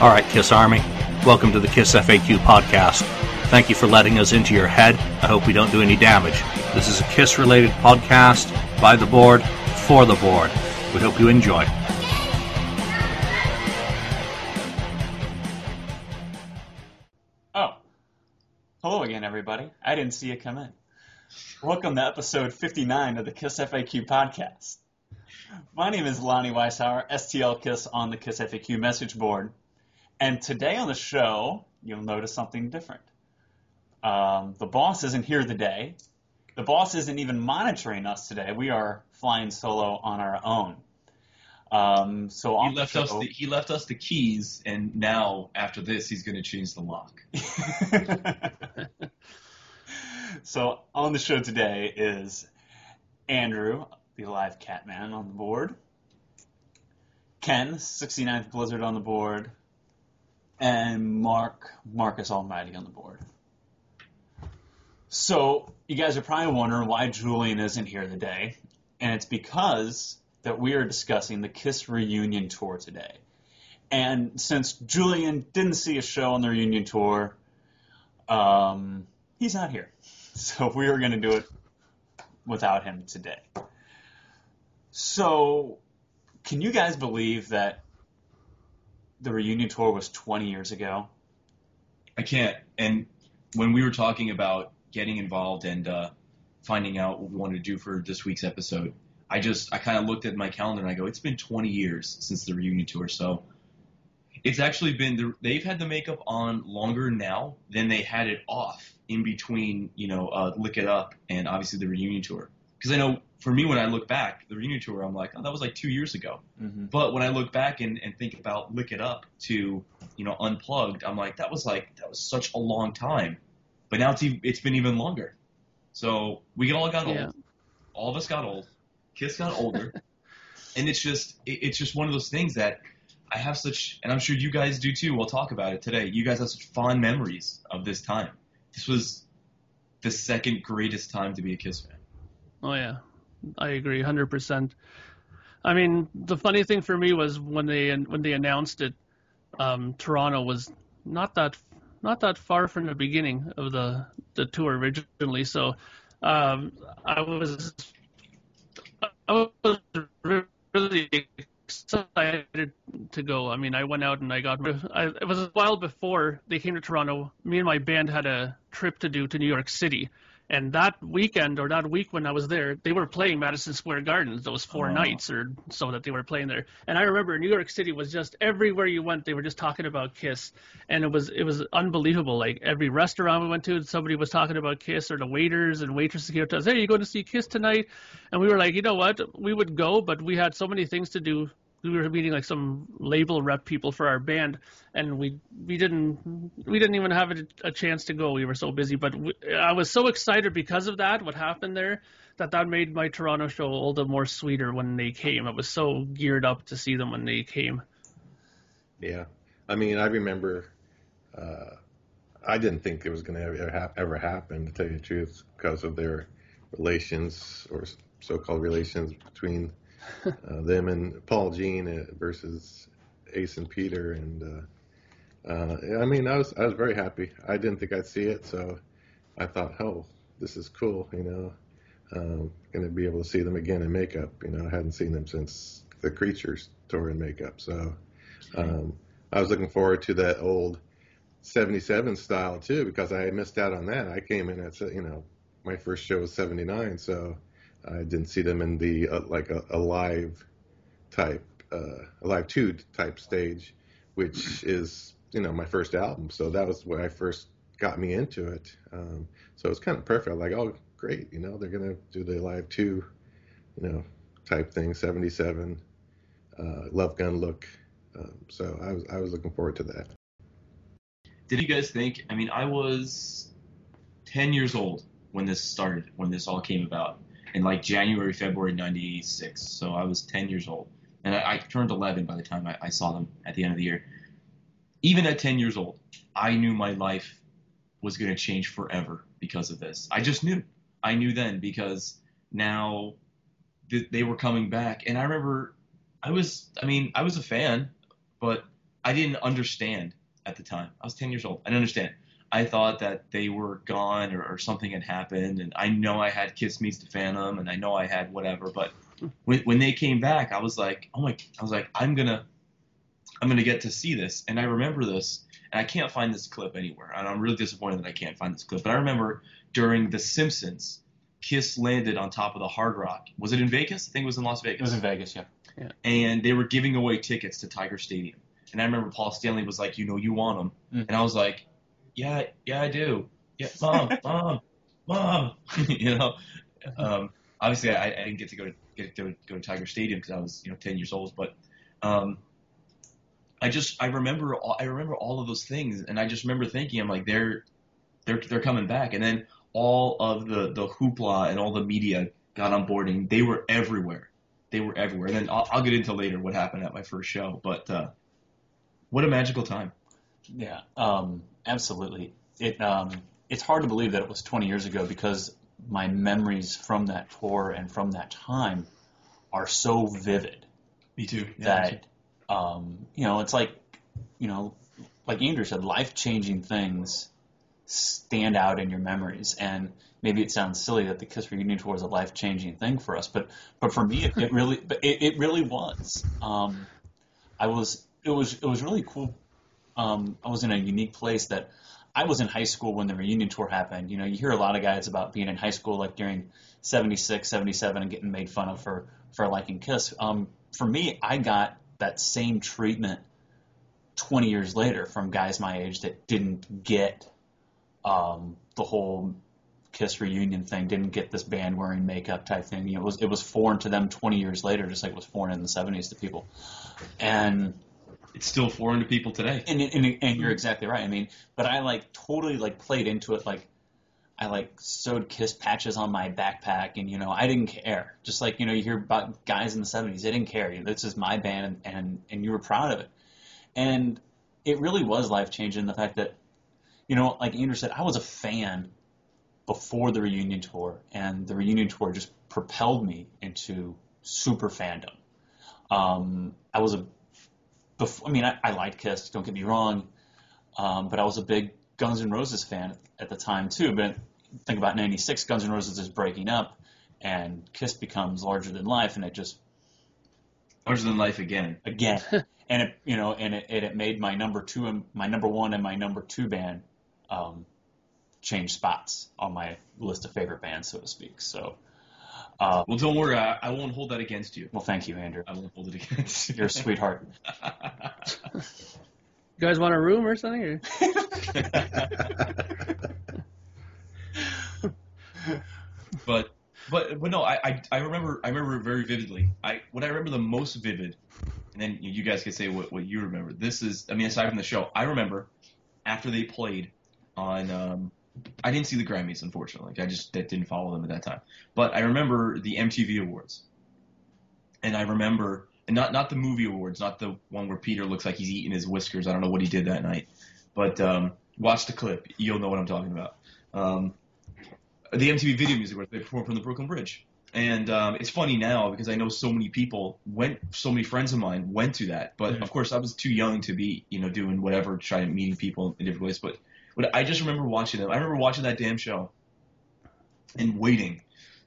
All right, Kiss Army, welcome to the Kiss FAQ podcast. Thank you for letting us into your head. I hope we don't do any damage. This is a Kiss related podcast by the board, for the board. We hope you enjoy. Oh, hello again, everybody. I didn't see you come in. Welcome to episode 59 of the Kiss FAQ podcast. My name is Lonnie Weishauer, STL Kiss on the Kiss FAQ message board. And today on the show, you'll notice something different. Um, the boss isn't here today. The boss isn't even monitoring us today. We are flying solo on our own. Um, so He left the us the, he left us the keys, and now after this, he's going to change the lock. so on the show today is Andrew, the live Catman on the board, Ken, 69th Blizzard on the board, and Mark, Marcus Almighty on the board. So you guys are probably wondering why Julian isn't here today, and it's because that we are discussing the Kiss reunion tour today. And since Julian didn't see a show on the reunion tour, um, he's not here. So we are going to do it without him today. So, can you guys believe that the reunion tour was 20 years ago? I can't. And when we were talking about getting involved and uh, finding out what we wanted to do for this week's episode, I just I kind of looked at my calendar and I go, it's been 20 years since the reunion tour, so it's actually been the, they've had the makeup on longer now than they had it off in between, you know, uh, Lick It Up and obviously the reunion tour. Because I know for me when I look back, the reunion tour, I'm like, oh, that was like two years ago. Mm-hmm. But when I look back and, and think about Lick It Up to, you know, Unplugged, I'm like, that was like, that was such a long time. But now it's, even, it's been even longer. So we all got Yeah. old. All of us got old. Kiss got older. and it's just, it, it's just one of those things that I have such, and I'm sure you guys do too. We'll talk about it today. You guys have such fond memories of this time. This was the second greatest time to be a Kiss fan. Oh yeah, I agree, hundred percent. I mean, the funny thing for me was when they when they announced it, um, Toronto was not that not that far from the beginning of the the tour originally. So um, I was I was really excited to go. I mean, I went out and I got. I, it was a while before they came to Toronto. Me and my band had a trip to do to New York City. And that weekend or that week when I was there, they were playing Madison Square Gardens those four Oh. nights or so that they were playing there. And I remember New York City was just everywhere you went, they were just talking about Kiss, and it was it was unbelievable. Like every restaurant we went to, somebody was talking about Kiss, or the waiters and waitresses came up to us, "Hey, you going to see Kiss tonight?" And we were like, you know what, we would go, but we had so many things to do. We were meeting like some label rep people for our band, and we we didn't we didn't even have a, a chance to go. We were so busy, but we, I was so excited because of that. What happened there? That that made my Toronto show all the more sweeter when they came. I was so geared up to see them when they came. Yeah, I mean, I remember. Uh, I didn't think it was going to ever, ever happen, to tell you the truth, because of their relations or so-called relations between uh, them and Paul Gene versus Ace and Peter, and uh, uh, I mean, I was I was very happy. I didn't think I'd see it, so I thought, oh, this is cool, you know. Um, going to be able to see them again in makeup. You know, I hadn't seen them since the Creatures tour in makeup, so. Um, I was looking forward to that old 77 style too because I missed out on that. I came in at, you know, my first show was 79, so I didn't see them in the, uh, like a, a live type, uh, a live two type stage, which is, you know, my first album. So that was what I first got me into it. Um, so it was kind of perfect. Like, oh, great. You know, they're to do the live two, you know, type thing, 77, uh, Love Gun look. Um, so I was I was looking forward to that. Did you guys think? I mean, I was 10 years old when this started, when this all came about, in like January, February '96. So I was 10 years old, and I, I turned 11 by the time I, I saw them at the end of the year. Even at 10 years old, I knew my life was going to change forever because of this. I just knew. I knew then because now th- they were coming back, and I remember I was. I mean, I was a fan, but I didn't understand at the time. I was 10 years old. I didn't understand. I thought that they were gone or, or something had happened, and I know I had Kiss Meets the Phantom, and I know I had whatever. But when, when they came back, I was like, oh my! I was like, I'm gonna, I'm gonna get to see this. And I remember this, and I can't find this clip anywhere, and I'm really disappointed that I can't find this clip. But I remember during The Simpsons, Kiss landed on top of the Hard Rock. Was it in Vegas? I think it was in Las Vegas It was in Vegas, yeah. yeah. and they were giving away tickets to Tiger Stadium. And I remember Paul Stanley was like, you know, you want them, Mm. and I was like, yeah, yeah, I do. Yeah, mom, mom, mom. you know, um, obviously I, I didn't get to go to get to go to Tiger Stadium because I was you know 10 years old, but um, I just I remember all, I remember all of those things, and I just remember thinking, I'm like, they're they're they're coming back, and then all of the the hoopla and all the media got on board, and they were everywhere. They were everywhere. And then I'll, I'll get into later what happened at my first show, but uh, what a magical time. Yeah, um, absolutely. It um, it's hard to believe that it was 20 years ago because my memories from that tour and from that time are so vivid Me too. that um, you know it's like you know like Andrew said, life changing things stand out in your memories and maybe it sounds silly that the Kiss reunion tour is a life changing thing for us, but but for me it, it really but it, it really was. Um, I was it was it was really cool. Um, I was in a unique place that I was in high school when the reunion tour happened. You know, you hear a lot of guys about being in high school like during 76, 77 and getting made fun of for for liking Kiss. Um, for me, I got that same treatment 20 years later from guys my age that didn't get um, the whole Kiss reunion thing, didn't get this band wearing makeup type thing. You know, it was it was foreign to them 20 years later, just like it was foreign in the 70s to people. And It's still foreign to people today. and, and and you're exactly right. I mean, but I like totally like played into it. Like I like sewed kiss patches on my backpack, and you know I didn't care. Just like you know you hear about guys in the '70s, they didn't care. This is my band, and and, and you were proud of it. And it really was life changing. The fact that you know, like Andrew said, I was a fan before the reunion tour, and the reunion tour just propelled me into super fandom. Um, I was a before, I mean, I, I liked Kiss. Don't get me wrong, um, but I was a big Guns N' Roses fan at the time too. But think about '96, Guns N' Roses is breaking up, and Kiss becomes larger than life, and it just Larger than life again. again, and it you know, and it, it, it made my number two and my number one and my number two band um, change spots on my list of favorite bands, so to speak. So, uh, Well, don't worry, I, I won't hold that against you. well, thank you, Andrew. I won't hold it against you. You're a sweetheart. You guys want a room or something? Or? but but but no, I, I I remember I remember very vividly. I what I remember the most vivid, and then you guys can say what what you remember. This is I mean aside from the show, I remember after they played on. Um, I didn't see the Grammys unfortunately. I just that didn't follow them at that time. But I remember the MTV Awards, and I remember and not not the movie awards, not the one where Peter looks like he's eating his whiskers. I don't know what he did that night, but um, watch the clip. You'll know what I'm talking about. Um, the MTV Video Music Awards. They performed from the Brooklyn Bridge, and um, it's funny now because I know so many people went. So many friends of mine went to that, but of course I was too young to be, you know, doing whatever, trying to meeting people in different ways. But but I just remember watching them. I remember watching that damn show, and waiting,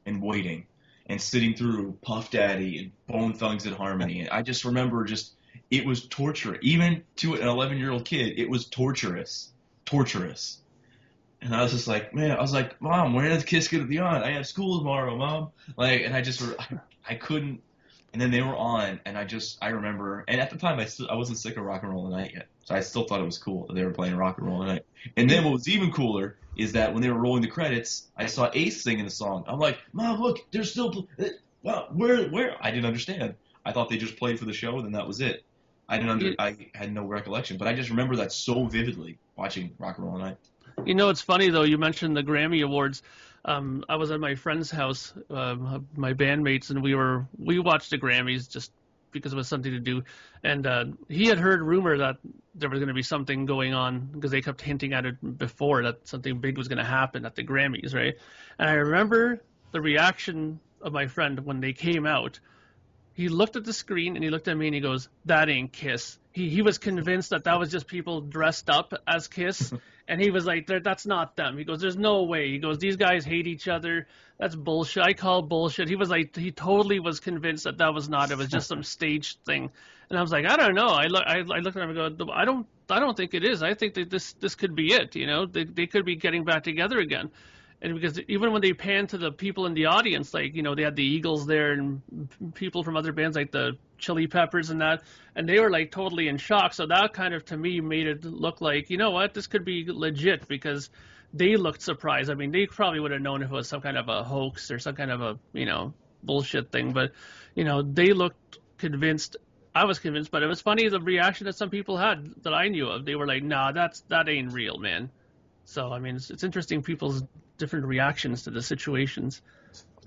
and waiting, and sitting through Puff Daddy and Bone Thugs and Harmony. And I just remember just it was torture. Even to an 11 year old kid, it was torturous, torturous. And I was just like, man, I was like, mom, when is Kiss gonna be on? I have school tomorrow, mom. Like, and I just, I, I couldn't. And then they were on, and I just, I remember, and at the time, I I wasn't sick of rock and roll tonight yet, so I still thought it was cool that they were playing rock and roll tonight. And then what was even cooler is that when they were rolling the credits, I saw Ace singing the song. I'm like, mom, look, they're still, uh, wow, where, where? I didn't understand. I thought they just played for the show, and then that was it. I didn't under, I had no recollection, but I just remember that so vividly watching rock and roll tonight. You know, it's funny though. You mentioned the Grammy Awards. Um, I was at my friend's house, um, my bandmates, and we were we watched the Grammys just because it was something to do. And uh, he had heard rumor that there was going to be something going on because they kept hinting at it before that something big was going to happen at the Grammys, right? And I remember the reaction of my friend when they came out. He looked at the screen and he looked at me and he goes, "That ain't Kiss." He he was convinced that that was just people dressed up as Kiss, and he was like, "That's not them." He goes, "There's no way." He goes, "These guys hate each other. That's bullshit." I call bullshit. He was like, he totally was convinced that that was not. It was just some staged thing. And I was like, I don't know. I look, I, I looked at him and go, I don't, I don't think it is. I think that this this could be it. You know, they they could be getting back together again and because even when they panned to the people in the audience, like you know they had the Eagles there and people from other bands like the Chili Peppers and that, and they were like totally in shock. So that kind of to me made it look like you know what this could be legit because they looked surprised. I mean they probably would have known if it was some kind of a hoax or some kind of a you know bullshit thing, but you know they looked convinced. I was convinced, but it was funny the reaction that some people had that I knew of. They were like, "Nah, that's that ain't real, man." So I mean, it's, it's interesting people's different reactions to the situations.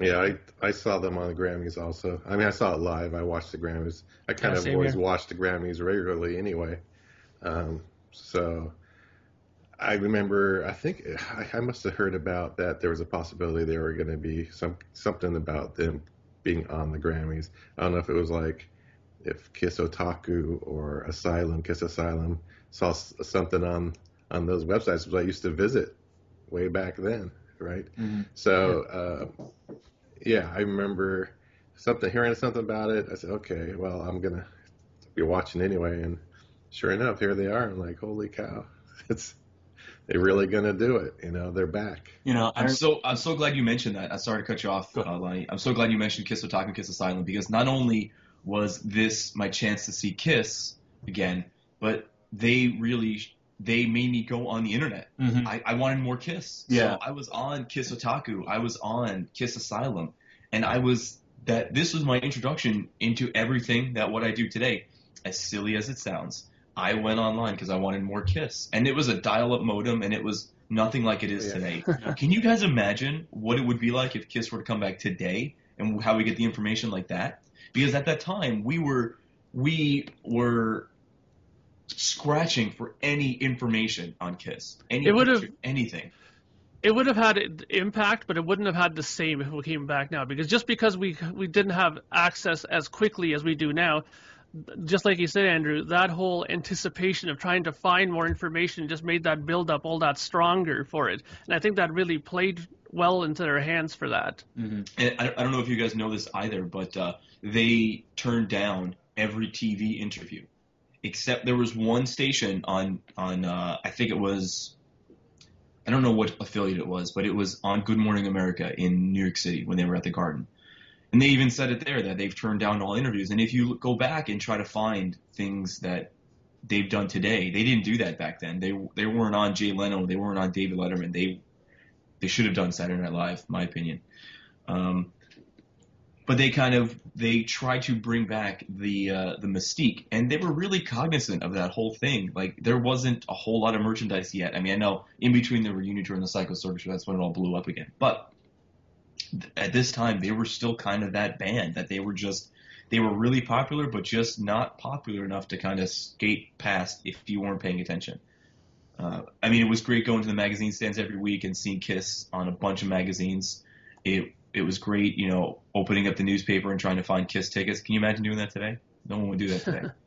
Yeah, I I saw them on the Grammys also. I mean, I saw it live. I watched the Grammys. I kind Yeah, of always here. watched the Grammys regularly anyway. Um, so I remember. I think I, I must have heard about that. There was a possibility there were going to be some something about them being on the Grammys. I don't know if it was like if Kiss Otaku or Asylum, Kiss Asylum saw something on on those websites which I used to visit way back then, right? Mhm. So uh, yeah, I remember something hearing something about it. I said, okay, well, I'm gonna be watching anyway, and sure enough, here they are. I'm like, holy cow, it's they're really gonna do it. You know, they're back. You know, I I'm so I'm so glad you mentioned that. I'm sorry to cut you off, uh, Lonnie. I'm so glad you mentioned Kiss Otaku and Kiss Asylum because not only was this my chance to see Kiss again, but they really they made me go on the internet. Mhm. I, I wanted more Kiss. Yeah. So I was on Kiss Otaku. I was on Kiss Asylum, and I was that. This was my introduction into everything that what I do today. As silly as it sounds, I went online because I wanted more Kiss, and it was a dial-up modem, and it was nothing like it is Yeah. today. Can you guys imagine what it would be like if Kiss were to come back today, and how we get the information like that? Because at that time we were we were scratching for any information on Kiss, any It would've- anything. it would have had impact, but it wouldn't have had the same if we came back now. Because just because we we didn't have access as quickly as we do now, just like you said, Andrew, that whole anticipation of trying to find more information just made that build up all that stronger for it. And I think that really played well into their hands for that. Mhm. And I, I don't know if you guys know this either, but uh, they turned down every TV interview, except there was one station on on uh, I think it was I don't know what affiliate it was, but it was on Good Morning America in New York City when they were at the Garden, and they even said it there that they've turned down all interviews. And if you go back and try to find things that they've done today, they didn't do that back then. They they weren't on Jay Leno, they weren't on David Letterman. They they should have done Saturday Night Live, my opinion. Um, but they kind of they tried to bring back the uh, the mystique, and they were really cognizant of that whole thing. Like there wasn't a whole lot of merchandise yet. I mean, I know in between the reunion tour and the Psycho Circus that's when it all blew up again. But th- at this time, they were still kind of that band that they were just they were really popular, but just not popular enough to kind of skate past if you weren't paying attention. Uh, I mean, it was great going to the magazine stands every week and seeing Kiss on a bunch of magazines. It it was great, you know, opening up the newspaper and trying to find Kiss tickets. Can you imagine doing that today? No one would do that today.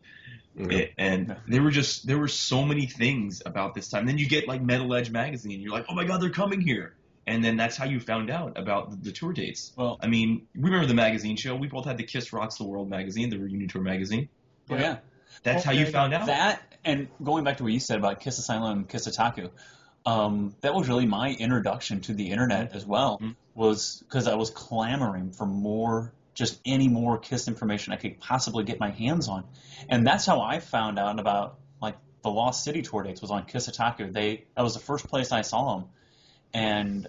You? It- and there were just there were so many things about this time. Then you get like Metal Edge magazine, you're like, oh my god, they're coming here. And then that's how you found out about the, the tour dates. Well, I mean, we remember the magazine show. We both had the Kiss Rocks the World magazine, the reunion tour magazine. oh, yeah. That's how you found out. That and going back to what you said about Kiss Asylum and Kiss Otaku, um, that was really my introduction to the internet as well. Mhm. Was because I was clamoring for more, just any more Kiss information I could possibly get my hands on, and that's how I found out about like the Lost City tour dates was on Kiss Otaku. They that was the first place I saw them, and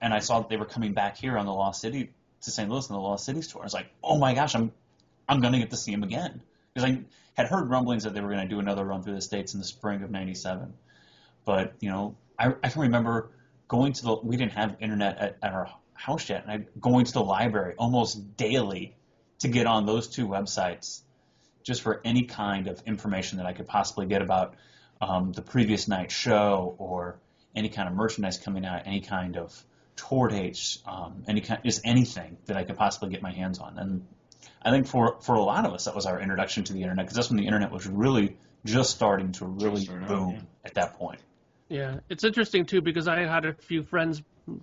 and I saw that they were coming back here on the Lost City to St. Louis on the Lost Cities tour. I was like, oh my gosh, I'm I'm gonna get to see them again because I had heard rumblings that they were to do another run through the states in the spring of '97. But you know, I, I can remember going to the we didn't have internet at, at our house yet, and I'm going to the library almost daily to get on those two websites just for any kind of information that I could possibly get about um, the previous night's show or any kind of merchandise coming out, any kind of tour dates, um, any kind, just anything that I could possibly get my hands on. And I think for for a lot of us that was our introduction to the internet because that's when the internet was really just starting to really starting out, boom yeah. at that point. Yeah, it's interesting too because I had a few friends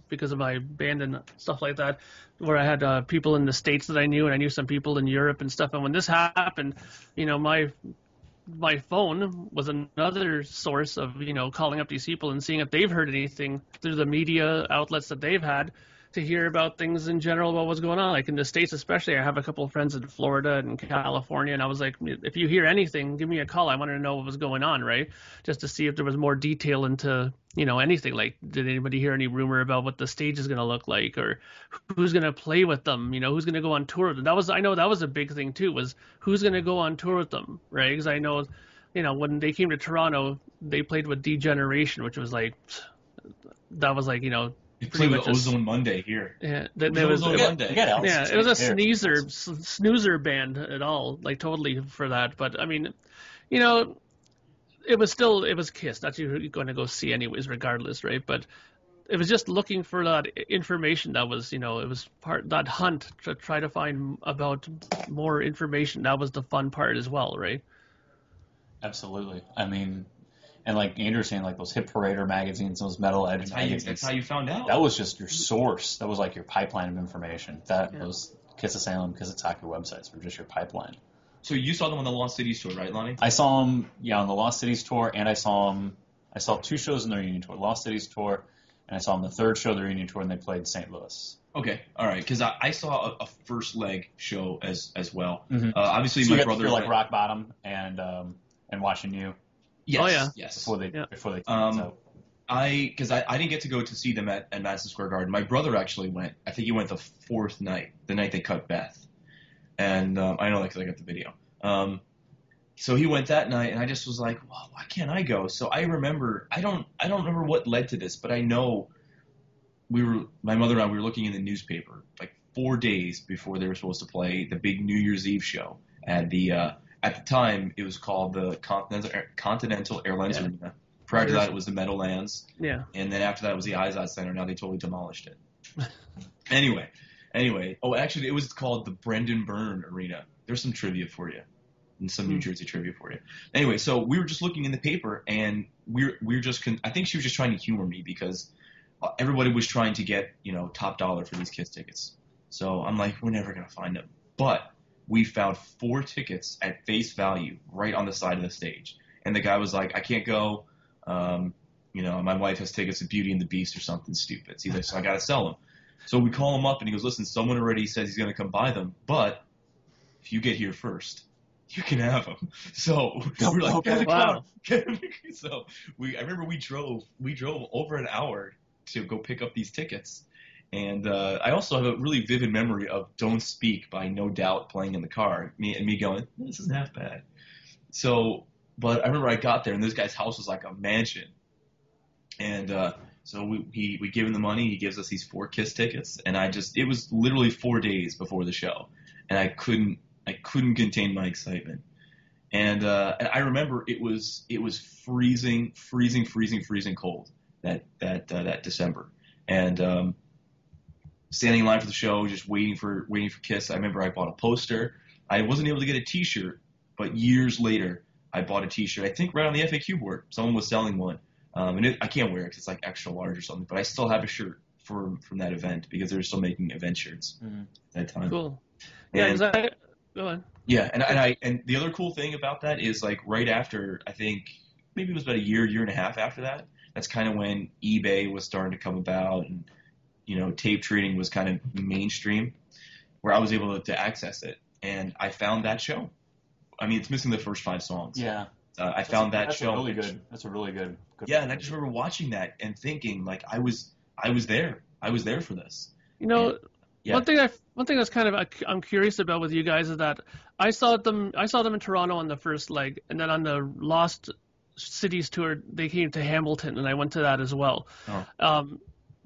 because of my band and stuff like that, where I had uh, people in the states that I knew, and I knew some people in Europe and stuff. And when this happened, you know, my my phone was another source of you know calling up these people and seeing if they've heard anything through the media outlets that they've had to hear about things in general about what's going on. Like in the states, especially, I have a couple of friends in Florida and California, and I was like, if you hear anything, give me a call. I wanted to know what was going on, right? Just to see if there was more detail into you know anything. Like, did anybody hear any rumor about what the stage is going to look like, or who's going to play with them? You know, who's going to go on tour with them? That was I know that was a big thing too. Was who's going to go on tour with them, right? Because I know. You know, when they came to Toronto, they played with D Generation, which was like, that was like, you know, It Pretty played much with a- Monday here. yeah, that, Was there it was, Ozone it We was- got, Monday. we yeah, it was a there. sneezer s- snoozer band at all, like totally for that. But I mean, you know, it was still it was Kiss. That's you're going to go see anyways, regardless, right? But it was just looking for that information that was, you know, it was part that hunt to try to find about more information. That was the fun part as well, right? Absolutely. I mean, and like Andrew was saying, like those Hit Parader magazines, those Metal Edge That's how you, magazines. that's how you found out. that was just your source. That was like your pipeline of information. That Yeah. those Kiss Asylum, Kiss Otaku websites were just your pipeline. so you saw them on the Lost Cities tour, right, Lonnie? I saw them, yeah, on the Lost Cities tour, and I saw them. I saw two shows in their reunion tour, Lost Cities tour, and I saw them the third show of the reunion tour, and they played St. Louis. Okay, all right, because I, I saw a, a first leg show as as well. Mhm. Uh, obviously, So you my got to brother like Rock Bottom and um, and watching you Yes, Oh, yeah. yes. before they Yeah. before they Um, so. I because I, I didn't get to go to see them at, at Madison Square Garden. My brother actually went. I think he went the fourth night, the night they cut Beth, and um, I know that because I got the video. Um, so he went that night, and I just was like, well, why can't I go? So I remember, I don't, I don't remember what led to this, but I know we were, my mother and I, we were looking in the newspaper like four days before they were supposed to play the big New Year's Eve show at the, uh, at the time it was called the Continental, Continental Airlines Yeah. Arena. Prior to that, it was the Meadowlands Yeah. and then after that it was the Izod Center. Now they totally demolished it. anyway, anyway. Oh, actually, it was called the Brendan Byrne Arena. There's some trivia for you, and some New Hmm. Jersey trivia for you. Anyway, so we were just looking in the paper, and we're we're just. Con- I think she was just trying to humor me because uh, everybody was trying to get you know top dollar for these kids tickets. So I'm like, we're never gonna find them, but we found four tickets at face value right on the side of the stage, and the guy was like, I can't go. Um, you know, my wife has tickets to Beauty and the Beast or something stupid. So he's like, so I gotta sell them. So we call him up and he goes, listen, someone already says he's gonna come buy them, but if you get here first, you can have them. So we're like, Okay. get the Wow. car. Get in so we, I remember we drove, we drove over an hour to go pick up these tickets. And uh, I also have a really vivid memory of "Don't Speak" by No Doubt playing in the car. Me and me going, "This isn't half bad." So, but I remember I got there and this guy's house was like a mansion, and uh, so we he we give him the money. He gives us these four Kiss tickets, and I just it was literally four days before the show, and I couldn't I couldn't contain my excitement. And uh, and I remember it was it was freezing, freezing, freezing, freezing cold that that uh, that December, and um, standing in line for the show, just waiting for waiting for Kiss. I remember I bought a poster. I wasn't able to get a T-shirt, but years later I bought a T-shirt. I think right on the FAQ board, someone was selling one, um, and it, I can't wear it 'cause it's like extra large or something. But I still have a shirt for from that event because they were still making event shirts Mhm. at that time. Cool. Yeah, And- 'cause I, go on. yeah, and, and I and the other cool thing about that is like right after I think maybe it was about a year, year and a half after that. That's kind of when eBay was starting to come about, and you know tape trading was kind of mainstream, where I was able to, to access it, and I found that show. I mean, it's missing the first five songs. Yeah, uh, I found that that's show. A really good. That's a really good. good Yeah, and I just remember watching that and thinking like I was I was there. I was there for this. You know, Yeah. one thing I one thing that's kind of I'm curious about with you guys is that I saw them I saw them in Toronto on the first leg, and then on the Lost Cities tour they came to Hamilton, and I went to that as well. Oh. Um,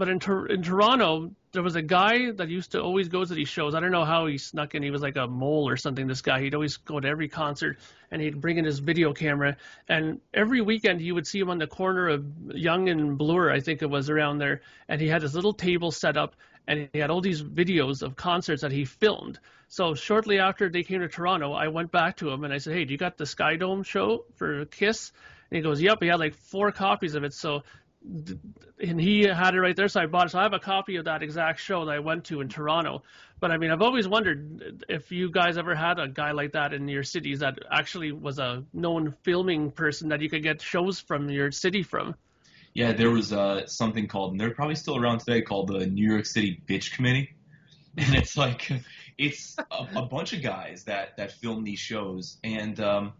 but in Tor- in Toronto, there was a guy that used to always go to these shows. I don't know how he snuck in. He was like a mole or something. This guy, he'd always go to every concert and he'd bring in his video camera. And every weekend you would see him on the corner of Yonge and Bloor, I think it was around there. And he had this little table set up and he had all these videos of concerts that he filmed. So shortly after they came to Toronto, I went back to him and I said, "Hey, do you got the Sky Dome show for Kiss?" And he goes, "Yep." He had like four copies of it. So and he had it right there, so I bought it. So I have a copy of that exact show that I went to in Toronto. But I mean, I've always wondered if you guys ever had a guy like that in your cities that actually was a known filming person that you could get shows from your city from. Yeah, there was uh, something called, and they're probably still around today, called the New York City Bitch Committee. And it's like, it's a, a bunch of guys that, that film these shows. And um,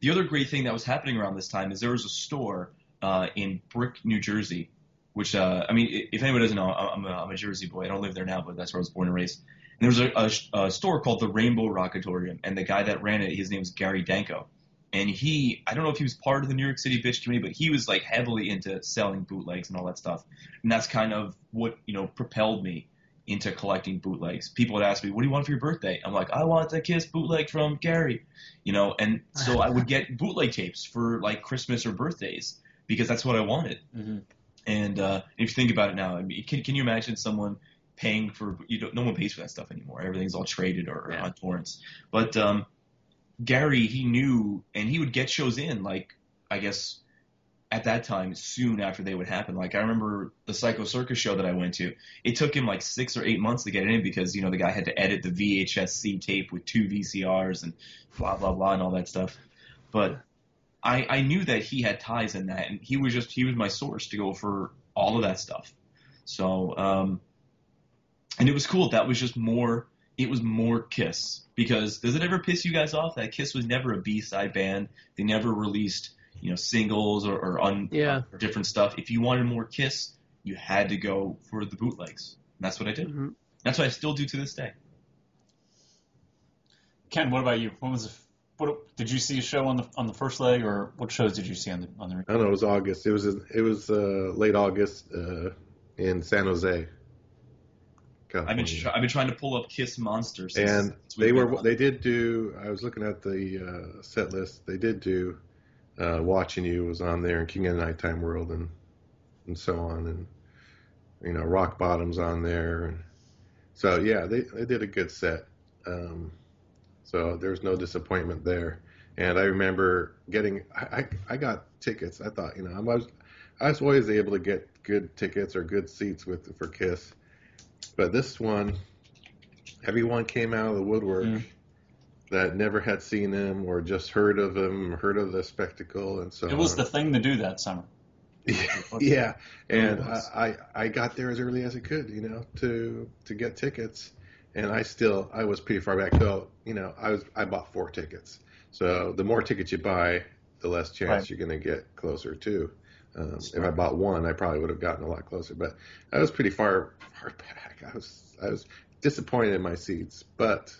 the other great thing that was happening around this time is there was a store uh, in Brick, New Jersey, which uh, I mean, if anybody doesn't know, I'm a, I'm a Jersey boy. I don't live there now, but that's where I was born and raised. And there was a, a, a store called the Rainbow Rockatorium, and the guy that ran it, his name was Gary Danko. And he, I don't know if he was part of the New York City Bitch Committee, but he was like heavily into selling bootlegs and all that stuff. And that's kind of what, you know, propelled me into collecting bootlegs. People would ask me, "What do you want for your birthday?" I'm like, "I want the Kiss bootleg from Gary," you know. And so I would get bootleg tapes for like Christmas or birthdays because that's what I wanted. Mm-hmm. And uh, if you think about it now, I mean, can can you imagine someone paying for you no one pays for that stuff anymore. Everything's all traded or, Yeah. on torrents. But um, Gary, he knew, and he would get shows in like I guess at that time soon after they would happen. Like I remember the Psycho Circus show that I went to. It took him like six or eight months to get it in because you know the guy had to edit the VHS-C tape with two VCRs and blah blah blah and all that stuff. But I, I knew that he had ties in that, and he was just he was my source to go for all of that stuff. So, um, and it was cool. That was just more. It was more Kiss because does it ever piss you guys off that Kiss was never a B side band? They never released you know singles or or, un, Yeah. or different stuff. If you wanted more Kiss, you had to go for the bootlegs. And that's what I did. Mhm. That's what I still do to this day. Ken, what about you? When was the, what did you see a show on the on the first leg, or what shows did you see on the on the? I don't know. It was August. It was it was uh, late August uh, in San Jose. I've been California. tr- I've been trying to pull up Kiss Monsters. and since they were on. they did do. I was looking at the uh, set list. They did do. Uh, Watching You was on there, and King of the Nighttime World, and and so on, and you know Rock Bottom's on there, and so yeah, they they did a good set. Um, so there was no disappointment there. And I remember getting I, I got tickets. I thought you know I was I was always able to get good tickets or good seats with for Kiss, but this one everyone came out of the woodwork Mm. that never had seen him or just heard of him, heard of the spectacle, and so It was on. the thing to do that summer. yeah, and I, I I got there as early as I could, you know, to to get tickets, and I still I was pretty far back though. You know, I was I bought four tickets, so the more tickets you buy, the less chance Right. you're going to get closer to. Um, if I bought one, I probably would have gotten a lot closer, but I was pretty far far back. I was I was disappointed in my seats, but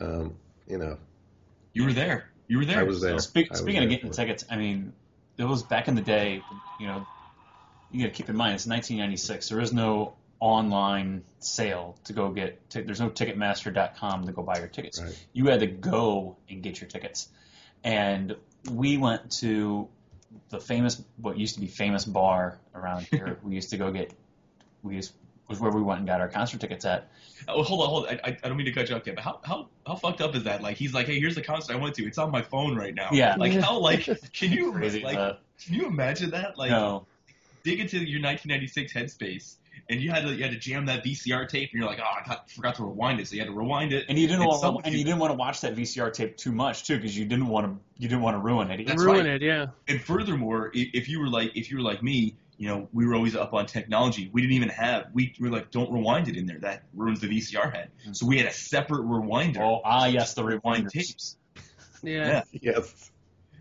um, you know, You were there. You were there. I was there. Speak, I was speaking of getting for it. tickets, I mean, it was back in the day. You know, you got to keep in mind it's 1996. There is no online sale to go get. T- there's no Ticketmaster.com to go buy your tickets. Right. You had to go and get your tickets. And we went to the famous, what used to be famous bar around here. we used to go get. We used was where we went and got our concert tickets at. Oh, hold on, hold on. I, I I don't mean to cut you off, yet, but how, how how fucked up is that? Like he's like, hey, here's the concert I went to. It's on my phone right now. Yeah. Like how like can you Crazy. like uh, can you imagine that? Like no, dig into your 1996 headspace, and you had to you had to jam that VCR tape, and you're like, oh, I got, forgot to rewind it, so you had to rewind it. And you didn't And want some- to, and you didn't want to watch that VCR tape too much too, because you didn't want to, you didn't want to ruin it. That's Ruin right. it, yeah. And furthermore, if you were like if you were like me, you know, we were always up on technology. We didn't even have we were like, don't rewind it in there. That ruins the VCR head. So we had a separate rewinder. Oh, ah, yes, the rewind tapes. Yeah. Yeah. yes,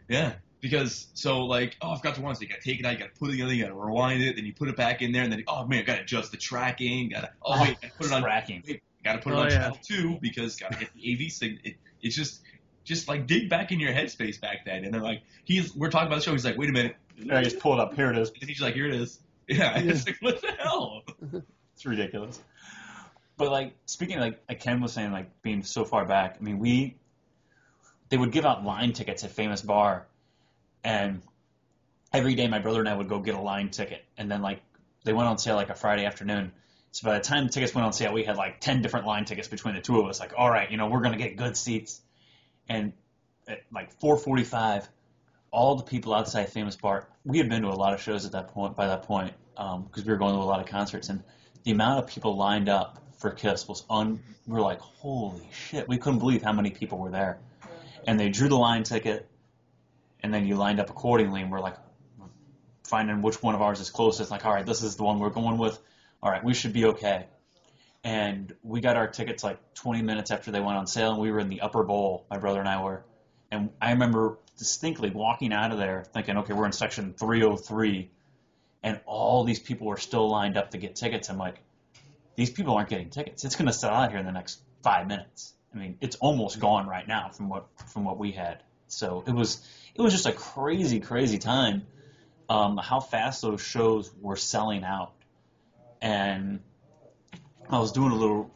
Yeah, because so like, oh, I forgot to rewind. So you got to take it out, you got to put it together, you got to rewind it, then you put it back in there, and then oh man, I've got to adjust the tracking. Got to oh wait, gotta put it on. tracking. Got to put it Oh, on yeah. channel two because got to get the AV signal. It, it's just just like dig back in your headspace back then, and then like he's we're talking about the show. He's like, wait a minute, I just pull it up. Here it is. and he's like, here it is. Yeah, it's like what the hell? It's ridiculous. But like speaking like, like Ken was saying, like being so far back. I mean, we they would give out line tickets at Famous Bar, and every day my brother and I would go get a line ticket, and then like they went on sale like a Friday afternoon. So by the time the tickets went on sale, we had like ten different line tickets between the two of us. Like, all right, you know, we're gonna get good seats. And at like 4:45, all the people outside Famous Bar, we had been to a lot of shows at that point. By that point, because um, we were going to a lot of concerts, and the amount of people lined up for Kiss was un. We were like, holy shit! We couldn't believe how many people were there. And they drew the line ticket, and then you lined up accordingly, and we're like, finding which one of ours is closest. Like, all right, this is the one we're going with. All right, we should be okay. And we got our tickets like 20 minutes after they went on sale, and we were in the upper bowl. My brother and I were, and I remember distinctly walking out of there thinking, okay, we're in section 303, and all these people were still lined up to get tickets. I'm like, these people aren't getting tickets. It's going to sell out here in the next five minutes. I mean, it's almost gone right now from what from what we had. So it was it was just a crazy, crazy time um, how fast those shows were selling out. And I was doing a little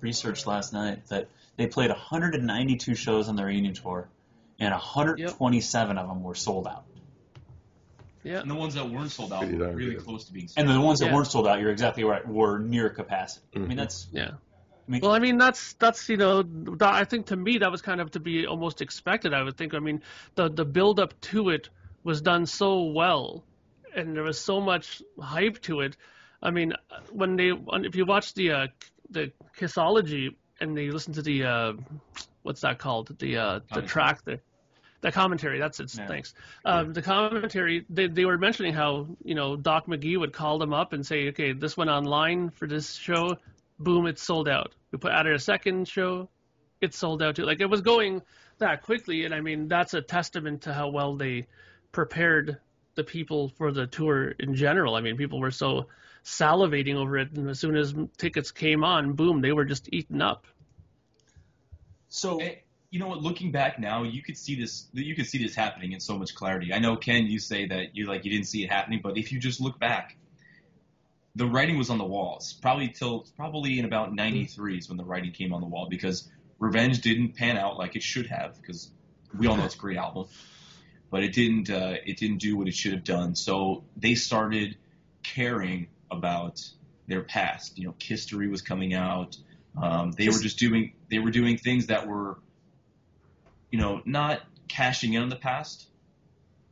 research last night that they played 192 shows on their reunion tour, and 127 yep. of them were sold out. Yeah. And the ones that weren't sold out were really close to being sold out. And the ones that yeah. weren't sold out, you're exactly right, were near capacity. Mm-hmm. I mean, mm-hmm. that's yeah. Mean, well, I mean that's that's you know that, I think to me that was kind of to be almost expected. I would think. I mean the the build up to it was done so well, and there was so much hype to it. I mean, when they if you watch the uh, the Kissology and they listen to the uh, what's that called the uh, the track the the commentary that's it yeah. thanks um, the commentary they, they were mentioning how you know Doc McGhee would call them up and say okay this went online for this show boom it's sold out we put out a second show it's sold out too like it was going that quickly and I mean that's a testament to how well they prepared the people for the tour in general. I mean, people were so salivating over it, and as soon as tickets came on, boom, they were just eaten up. So, eh, you know what? Looking back now, you could see this. You could see this happening in so much clarity. I know, Ken, you say that you like you didn't see it happening, but if you just look back, the writing was on the walls. Probably till probably in about '93 is when the writing came on the wall because Revenge didn't pan out like it should have because we all know it's a great album but it didn't uh, it didn't do what it should have done. So they started caring about their past. You know, History was coming out. Um, they were just doing they were doing things that were, you know, not cashing in on the past.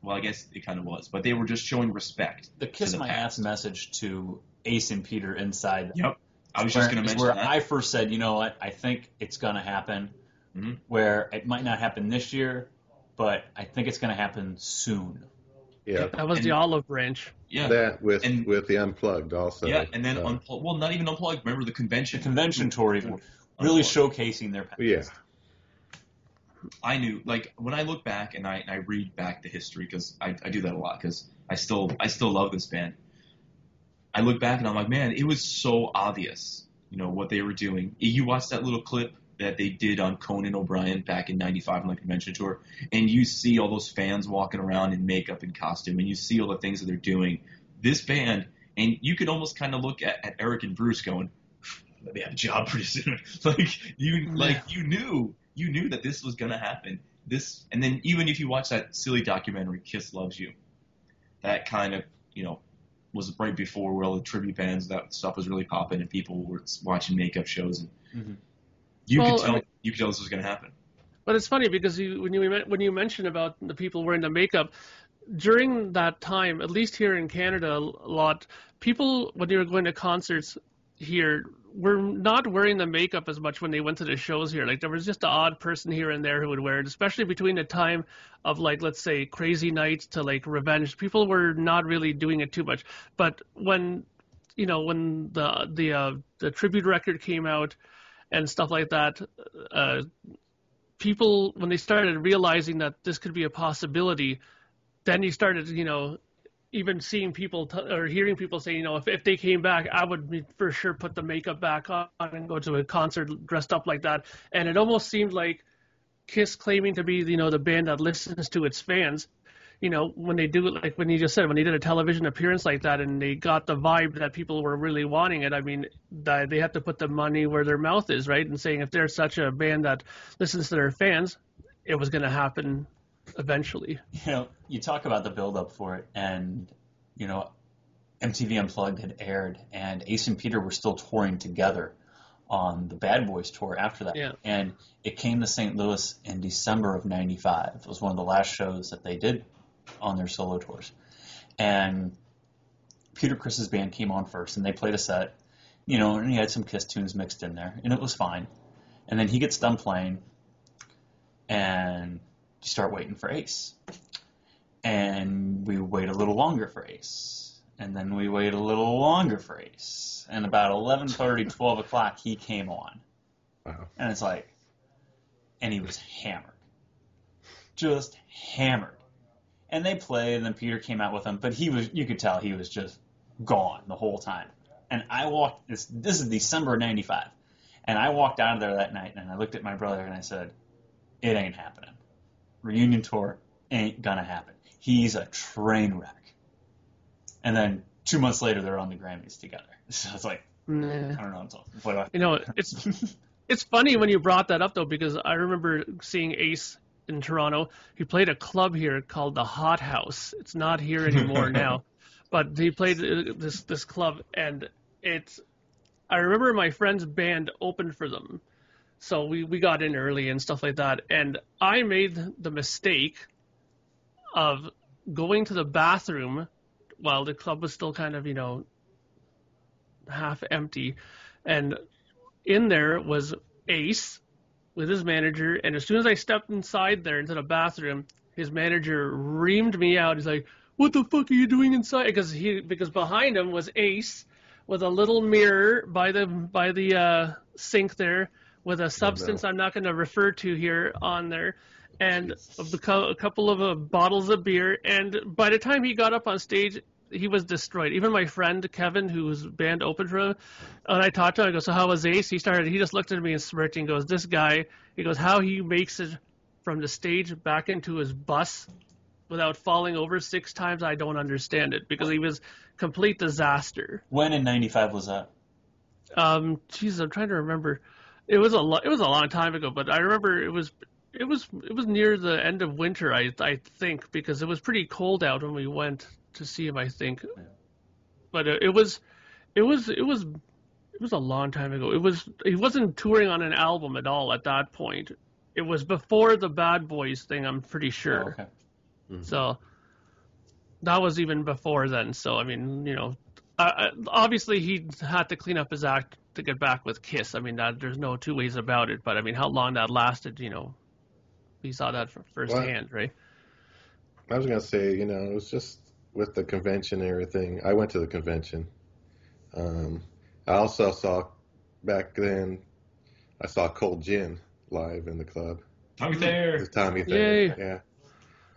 Well, I guess it kind of was, but they were just showing respect. The kiss the my past. ass message to Ace and Peter inside. Yep. I was just going to mention where that. I first said, you know what, I think it's going to happen. Mm-hmm. Where it might not happen this year, but I think it's going to happen soon. Yeah, that was and, the olive branch. Yeah, that with and, with the unplugged also. Yeah, and then uh, unplugged. Well, not even unplugged. Remember the convention? The convention tour, even really showcasing their past. Yeah. I knew, like, when I look back and I, and I read back the history because I, I do that a lot because I still I still love this band. I look back and I'm like, man, it was so obvious, you know, what they were doing. You watch that little clip that they did on Conan O'Brien back in '95 on the convention tour, and you see all those fans walking around in makeup and costume, and you see all the things that they're doing. This band, and you could almost kind of look at, at Eric and Bruce going, "They have a job pretty soon." like you, like you knew, you knew that this was gonna happen. This, and then even if you watch that silly documentary, Kiss Loves You, that kind of, you know, was right before where all the tribute bands that stuff was really popping and people were watching makeup shows and. Mm-hmm you well, could tell you could tell this was going to happen. But it's funny because you, when you when you mention about the people wearing the makeup during that time, at least here in Canada, a lot people when they were going to concerts here were not wearing the makeup as much when they went to the shows here. Like there was just an odd person here and there who would wear it, especially between the time of like let's say Crazy Nights to like Revenge. People were not really doing it too much. But when you know when the the uh, the tribute record came out and stuff like that, uh, people when they started realizing that this could be a possibility, then you started, you know, even seeing people t- or hearing people say, you know, if, if they came back, I would for sure put the makeup back on and go to a concert dressed up like that. And it almost seemed like Kiss claiming to be, you know, the band that listens to its fans, you know, when they do it, like when you just said, when they did a television appearance like that, and they got the vibe that people were really wanting it. I mean, they have to put the money where their mouth is, right? And saying if they're such a band that listens to their fans, it was going to happen eventually. You know, you talk about the buildup for it, and you know, MTV Unplugged had aired, and Ace and Peter were still touring together on the Bad Boys tour after that. Yeah. And it came to St. Louis in December of '95. It was one of the last shows that they did on their solo tours, and Peter Criss's band came on first, and they played a set. You know, and he had some Kiss tunes mixed in there, and it was fine. And then he gets done playing, and you start waiting for Ace. And we wait a little longer for Ace. And then we wait a little longer for Ace. And about 11.30, 12 o'clock, he came on. Wow. And it's like, and he was hammered. Just hammered. And they played, and then Peter came out with him, but he was, you could tell he was just gone the whole time. And I walked, this, this is December 95. And I walked out of there that night, and I looked at my brother, and I said, it ain't happening. Reunion tour ain't gonna happen. He's a train wreck. And then two months later, they're on the Grammys together. So it's like, Nah. I don't know. It's all, what, You know, it's it's funny when you brought that up though because I remember seeing Ace in Toronto. He played a club here called the Hot House. It's not here anymore now, but he played uh, this this club and it's. I remember my friend's band opened for them, so we we got in early and stuff like that. And I made the mistake of going to the bathroom while the club was still kind of you know half empty, and in there was Ace with his manager, and as soon as I stepped inside there into the bathroom, his manager reamed me out. He's like, "What the fuck are you doing inside?" Because he because behind him was Ace with a little mirror by the by the uh, sink there with a substance I'm not going to refer to here on there. And of the co- a couple of uh, bottles of beer, and by the time he got up on stage, he was destroyed. Even my friend Kevin, whose band opened for him, and I talked to him. I go, "So how was Ace?" He started. He just looked at me and smirked and goes, "This guy." He goes, "How he makes it from the stage back into his bus without falling over six times, I don't understand it because he was complete disaster." when in 95 was that? Um, Jesus, I'm trying to remember. It was a lo- it was a long time ago, but I remember it was it was it was near the end of winter, I I think, because it was pretty cold out when we went to see him. I think, but uh, it was it was it was it was a long time ago. It was he wasn't touring on an album at all at that point. It was before the Bad Boys thing. I'm pretty sure. Oh, okay. So that was even before then. So I mean, you know, I, I- obviously he had to clean up his act to get back with Kiss. I mean, that, there's no two ways about it. But I mean, how long that lasted, you know, we saw that f- firsthand, right? I was gonna say, you know, it was just with the convention and everything. I went to the convention. Um, I also saw back then. I saw Cold Gin live in the club. Tommy Thayer. With Tommy Thayer. Yay. Yeah.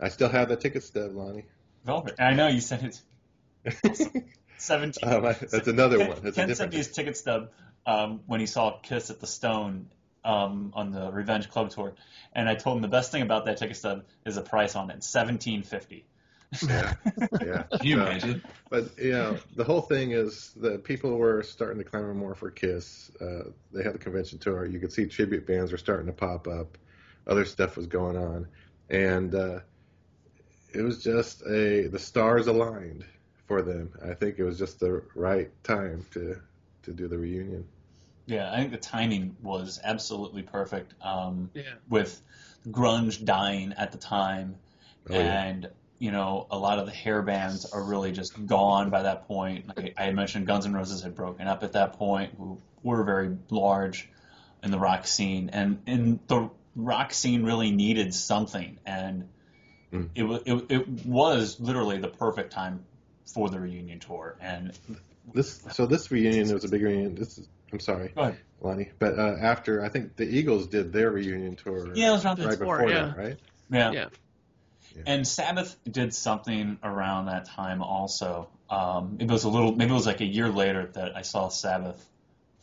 I still have the ticket stub, Lonnie. Velvet. I know you sent it. 17. Um, I- that's another Ken, one. That's a Ken different- sent me his ticket stub um, when he saw Kiss at the Stone um, on the Revenge Club tour, and I told him the best thing about that ticket stub is the price on it, seventeen fifty. Yeah. yeah. Can you So- imagine? But you know, the whole thing is that people were starting to clamor more for Kiss. Uh, they had the convention tour. You could see tribute bands were starting to pop up. Other stuff was going on, and uh, it was just a the stars aligned for them. I think it was just the right time to to do the reunion. Yeah, I think the timing was absolutely perfect. Um, Yeah. with grunge dying at the time, Oh, yeah. and you know a lot of the hair bands are really just gone by that point. Like I had mentioned, Guns N' Roses had broken up at that point, who were very large in the rock scene, and and the rock scene really needed something, and Mm. it was it, it was literally the perfect time for the reunion tour. And This so this reunion was a big reunion. This is, I'm sorry, go ahead. Lonnie, but uh, after I think the Eagles did their reunion tour. Yeah, it was around right before, before yeah. that, right? Yeah. Yeah. And Sabbath did something around that time also. Um, it was a little, maybe it was like a year later that I saw Sabbath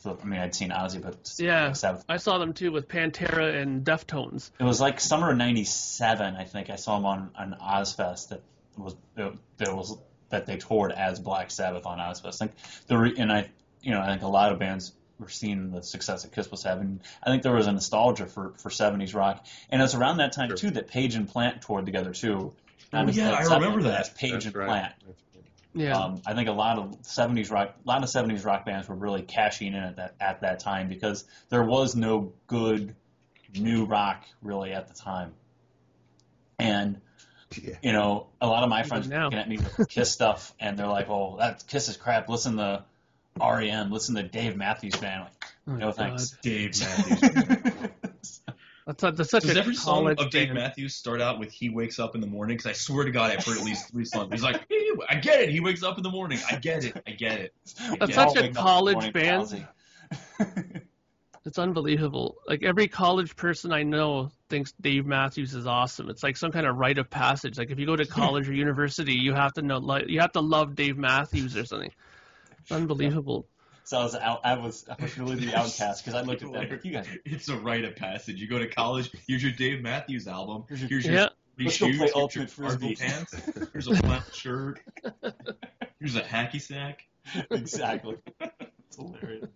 So, I mean, I'd seen Ozzy, but Yeah. Sabbath. I saw them too with Pantera and Deftones. It was like summer of '97. I think I saw them on on Ozzfest. That was there was that they toured as Black Sabbath on Ozzfest. I think the re, and I you know I think a lot of bands were seeing the success that Kiss was having. I think there was a nostalgia for for '70s rock, and it's around that time Sure. too that Page and Plant toured together too. Oh, yeah, I remember that. as Page That's and right. Plant. Yeah. Um, I think a lot of '70s rock, a lot of '70s rock bands were really cashing in at that at that time because there was no good new rock really at the time, and Yeah. you know a lot of my Even friends were now. looking at me with Kiss stuff, and they're like, "Oh, that Kiss is crap. Listen to REM. Listen to Dave Matthews Band." Like, Oh, no God. thanks. Dave Matthews. That's, a, that's such Does a every song college of Dave band. Matthews start out with "He wakes up in the morning"? Because I swear to God, I've heard at least three songs. He's like, "Hey, "I get it. He wakes up in the morning. I get it. I get it." I That's get such it. a Wake up in the college morning, band. It's unbelievable. Like every college person I know thinks Dave Matthews is awesome. It's like some kind of rite of passage. Like if you go to college or university, you have to know, like, you have to love Dave Matthews or something. It's unbelievable. So I was out. I was I was really the outcast because I looked at that. like, You guys, It's a rite of passage. You go to college. Here's your Dave Matthews album. Here's your- Here's your Yeah. Let's go shoes. play here's Ultimate your Frisbee. RV pants. Here's a flannel shirt. Here's a hacky sack. exactly. It's hilarious.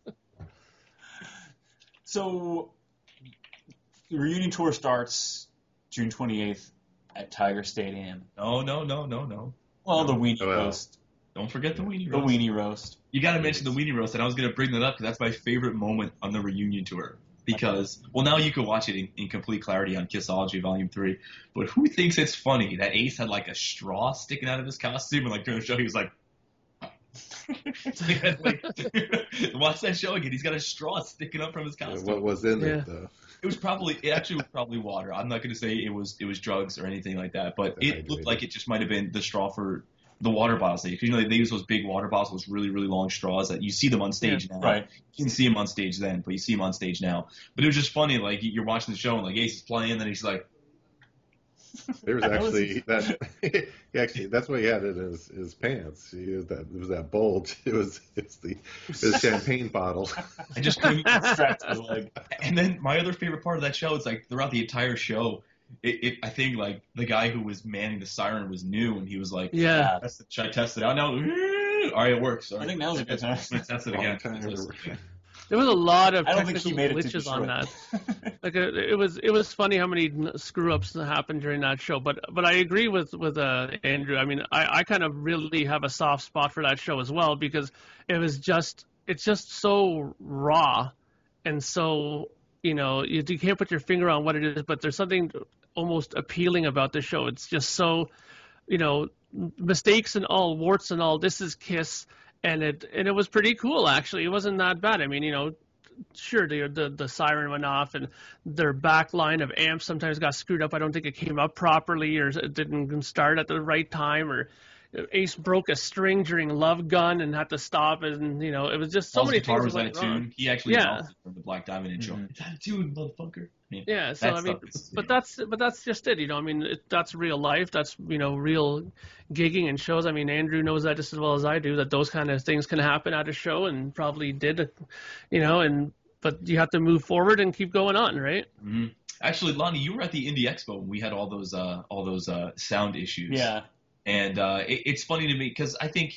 So, the reunion tour starts June 28th at Tiger Stadium. No, no, no, no, no. Well, the weenie Oh, well. roast. Don't forget the weenie roast. The weenie roast. You got to mention the weenie roast, and I was going to bring that up because that's my favorite moment on the reunion tour. Because well, now you can watch it in, in complete clarity on Kissology Volume Three. But who thinks it's funny that Ace had like a straw sticking out of his costume, and like during the show he was like. So like, watch that show again. He's got a straw sticking up from his costume. What was in Yeah. it though? It was probably it actually was probably water. I'm not going to say it was it was drugs or anything like that, but it looked like it just might have been the straw for the water bottles. Because you know they use those big water bottles, those really really long straws that you see them on stage now. Right. You didn't see him on stage then, but you see him on stage now. But it was just funny, like you're watching the show and like Ace is playing, and then he's like, There was actually that. he actually, that's why he had it in his, his pants. He was that. It was that bulge. It was. It's the. It was champagne bottle. I just couldn't. Strapped to leg. and then my other favorite part of that show is like throughout the entire show, it, it I think like the guy who was manning the siren was new, and he was like, Yeah. Test it- Should I test it out now? All right, it works. All I right. think now's a good time. Let's test it again. Time Let's- to- There was a lot of I don't think he made it glitches on that. Like uh, it was, it was funny how many screw ups happened during that show. But but I agree with with uh, Andrew. I mean, I, I kind of really have a soft spot for that show as well because it was just it's just so raw and so you know you, you can't put your finger on what it is, but there's something almost appealing about the show. It's just so you know mistakes and all, warts and all. This is Kiss. And it and it was pretty cool actually. It wasn't that bad. I mean, you know, sure the, the the siren went off and their back line of amps sometimes got screwed up. I don't think it came up properly or it didn't start at the right time or Ace broke a string during Love Gun and had to stop and you know it was just so Paul's many guitar things was out went of wrong. tune. He actually Yeah. announced it from the Black Diamond intro. Mhm. It's out of tune, motherfucker. I mean, Yeah, so I mean, is, but know, that's but that's just it, you know. I mean, it, that's real life. That's you know real gigging and shows. I mean, Andrew knows that just as well as I do. That those kind of things can happen at a show, and probably did, you know. And but you have to move forward and keep going on, right? mhm. Actually, Lonnie, you were at the Indie Expo when we had all those uh, all those uh, sound issues. Yeah. And uh, it, it's funny to me because I think,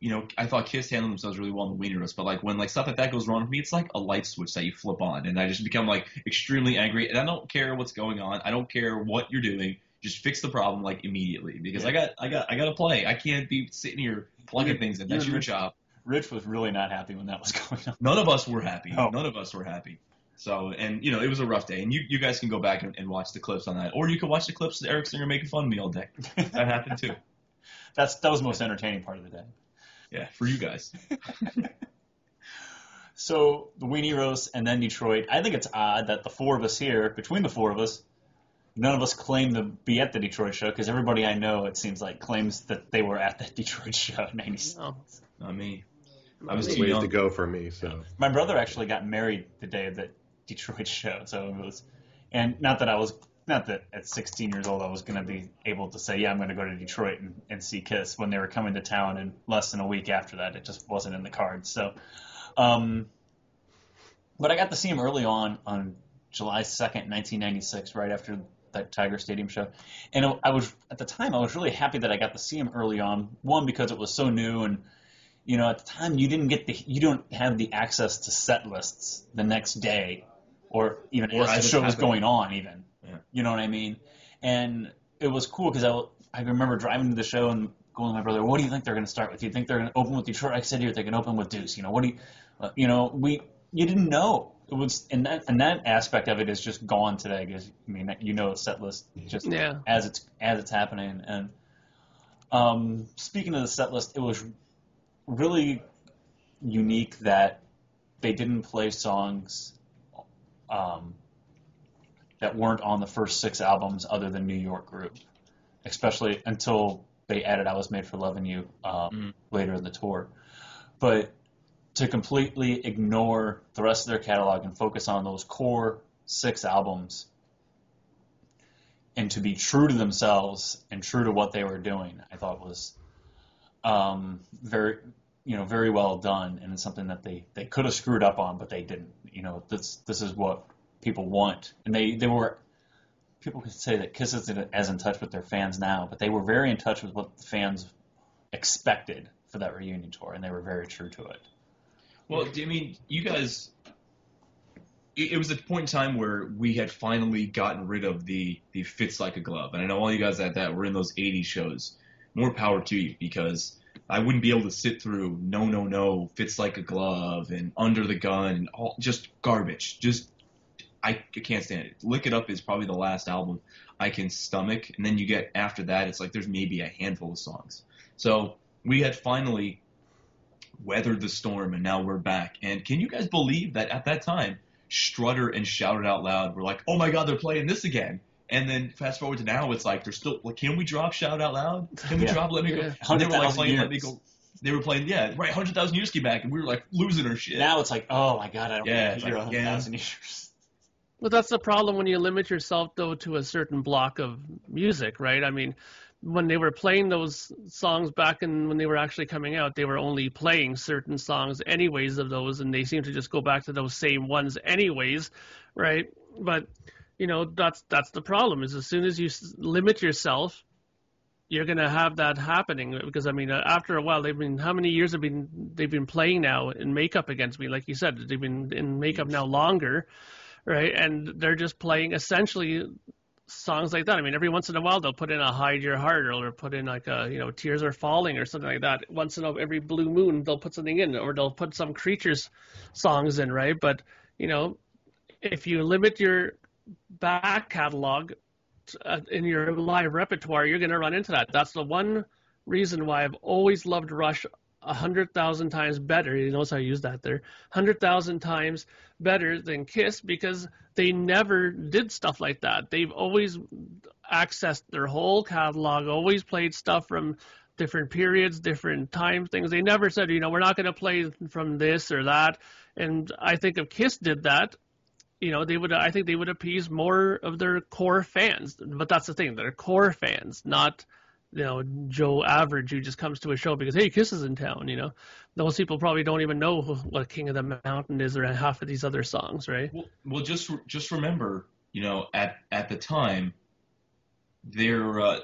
you know, I thought Kiss handled themselves really well in the Weenie Roast, but like when like stuff like that goes wrong for me, it's like a light switch that you flip on, and I just become like extremely angry, and I don't care what's going on, I don't care what you're doing, just fix the problem like immediately because I got I got I got to play, I can't be sitting here plugging You- things in. That's your admit- job. Rich was really not happy when that was going on. None of us were happy. No. None of us were happy. So, and you know, it was a rough day, and you you guys can go back and, and watch the clips on that, or you can watch the clips of Eric Singer making fun of me all day. That happened too. That's that was the most entertaining part of the day. Yeah, for you guys. So the Weenie Roast and then Detroit. I think it's odd that the four of us here, between the four of us, none of us claim to be at the Detroit show because everybody I know, it seems like, claims that they were at that Detroit show in '96. No, Not me. I was me. too young. to go for me. So My brother actually got married the day of the Detroit show, so it was, and not that I was, not that at 16 years old I was going to be able to say, yeah, I'm going to go to Detroit and, and see Kiss when they were coming to town, and less than a week after that, it just wasn't in the cards. So, um, but I got to see him early on on July 2nd, 1996, right after that Tiger Stadium show. And I was at the time I was really happy that I got to see him early on. One because it was so new and you know at the time you didn't get the you don't have the access to set lists the next day or even Or as the show was going on even. Yeah. You know what I mean? And it was cool because I I remember driving to the show and going to my brother, what do you think they're going to start with? Do you think they're going to open with Detroit Rock City or they can open with Deuce? You know, what do you, uh, you know, we, you didn't know. It was, and that, and that aspect of it is just gone today because, I mean, you know, the set list just Yeah. as it's, as it's happening. And, um, speaking of the set list, it was really unique that they didn't play songs, um, that weren't on the first six albums other than New York Groove, especially until they added "I Was Made for Loving You" um, Mhm. later in the tour. But to completely ignore the rest of their catalog and focus on those core six albums, and to be true to themselves and true to what they were doing, I thought was um, very, you know, very well done, and it's something that they they could have screwed up on, but they didn't. You know, this this is what people want, and they they were. People could say that Kiss isn't as in touch with their fans now, but they were very in touch with what the fans expected for that reunion tour, and they were very true to it. Well, I mean, you guys. It, it was a point in time where we had finally gotten rid of the the fits like a glove, and I know all you guys at that were in those '80s shows. More power to you because I wouldn't be able to sit through no, no, no, fits like a glove, and under the gun, and all just garbage. Just I can't stand it. Lick It Up is probably the last album I can stomach, and then you get after that, it's like there's maybe a handful of songs. So we had finally weathered the storm, and now we're back. And can you guys believe that at that time, Strutter and Shout It Out Loud were like, "Oh my God, they're playing this again." And then fast forward to now, it's like they're still. Like, can we drop Shout Out Loud? Can we Yeah. drop Let Me Go? Yeah. And they were like 100,000 playing Let Me. Go. They were playing, yeah, right, hundred thousand years came back, and we were like losing our shit. Now it's like, oh my god, I don't yeah, want to hear like, a yeah. thousand years. Well, that's the problem when you limit yourself though to a certain block of music, right? I mean, when they were playing those songs back and when they were actually coming out, they were only playing certain songs anyways of those, and they seem to just go back to those same ones anyways, right? But you know that's that's the problem is as soon as you limit yourself, you're gonna have that happening because I mean after a while they've been how many years have been they've been playing now in makeup against me like you said they've been in makeup now longer right? And they're just playing essentially songs like that. I mean, every once in a while they'll put in a "Hide Your Heart" or put in like a you know "Tears Are Falling" or something like that. Once in a, every blue moon they'll put something in, or they'll put some creatures songs in, right? But you know, if you limit your back catalog uh, in your live repertoire, you're going to run into that. That's the one reason why I've always loved Rush a hundred thousand times better. You notice I used that there. Hundred thousand times better than Kiss because they never did stuff like that. They've always accessed their whole catalog, always played stuff from different periods, different time things. They never said, you know, we're not going to play from this or that. And I think if Kiss did that, you know, they would. I think they would appease more of their core fans. But that's the thing; they're core fans, not you know Joe Average who just comes to a show because hey, Kiss is in town. You know, those people probably don't even know what King of the Mountain is or half of these other songs, right? Well, well, just just remember, you know, at at the time, there uh,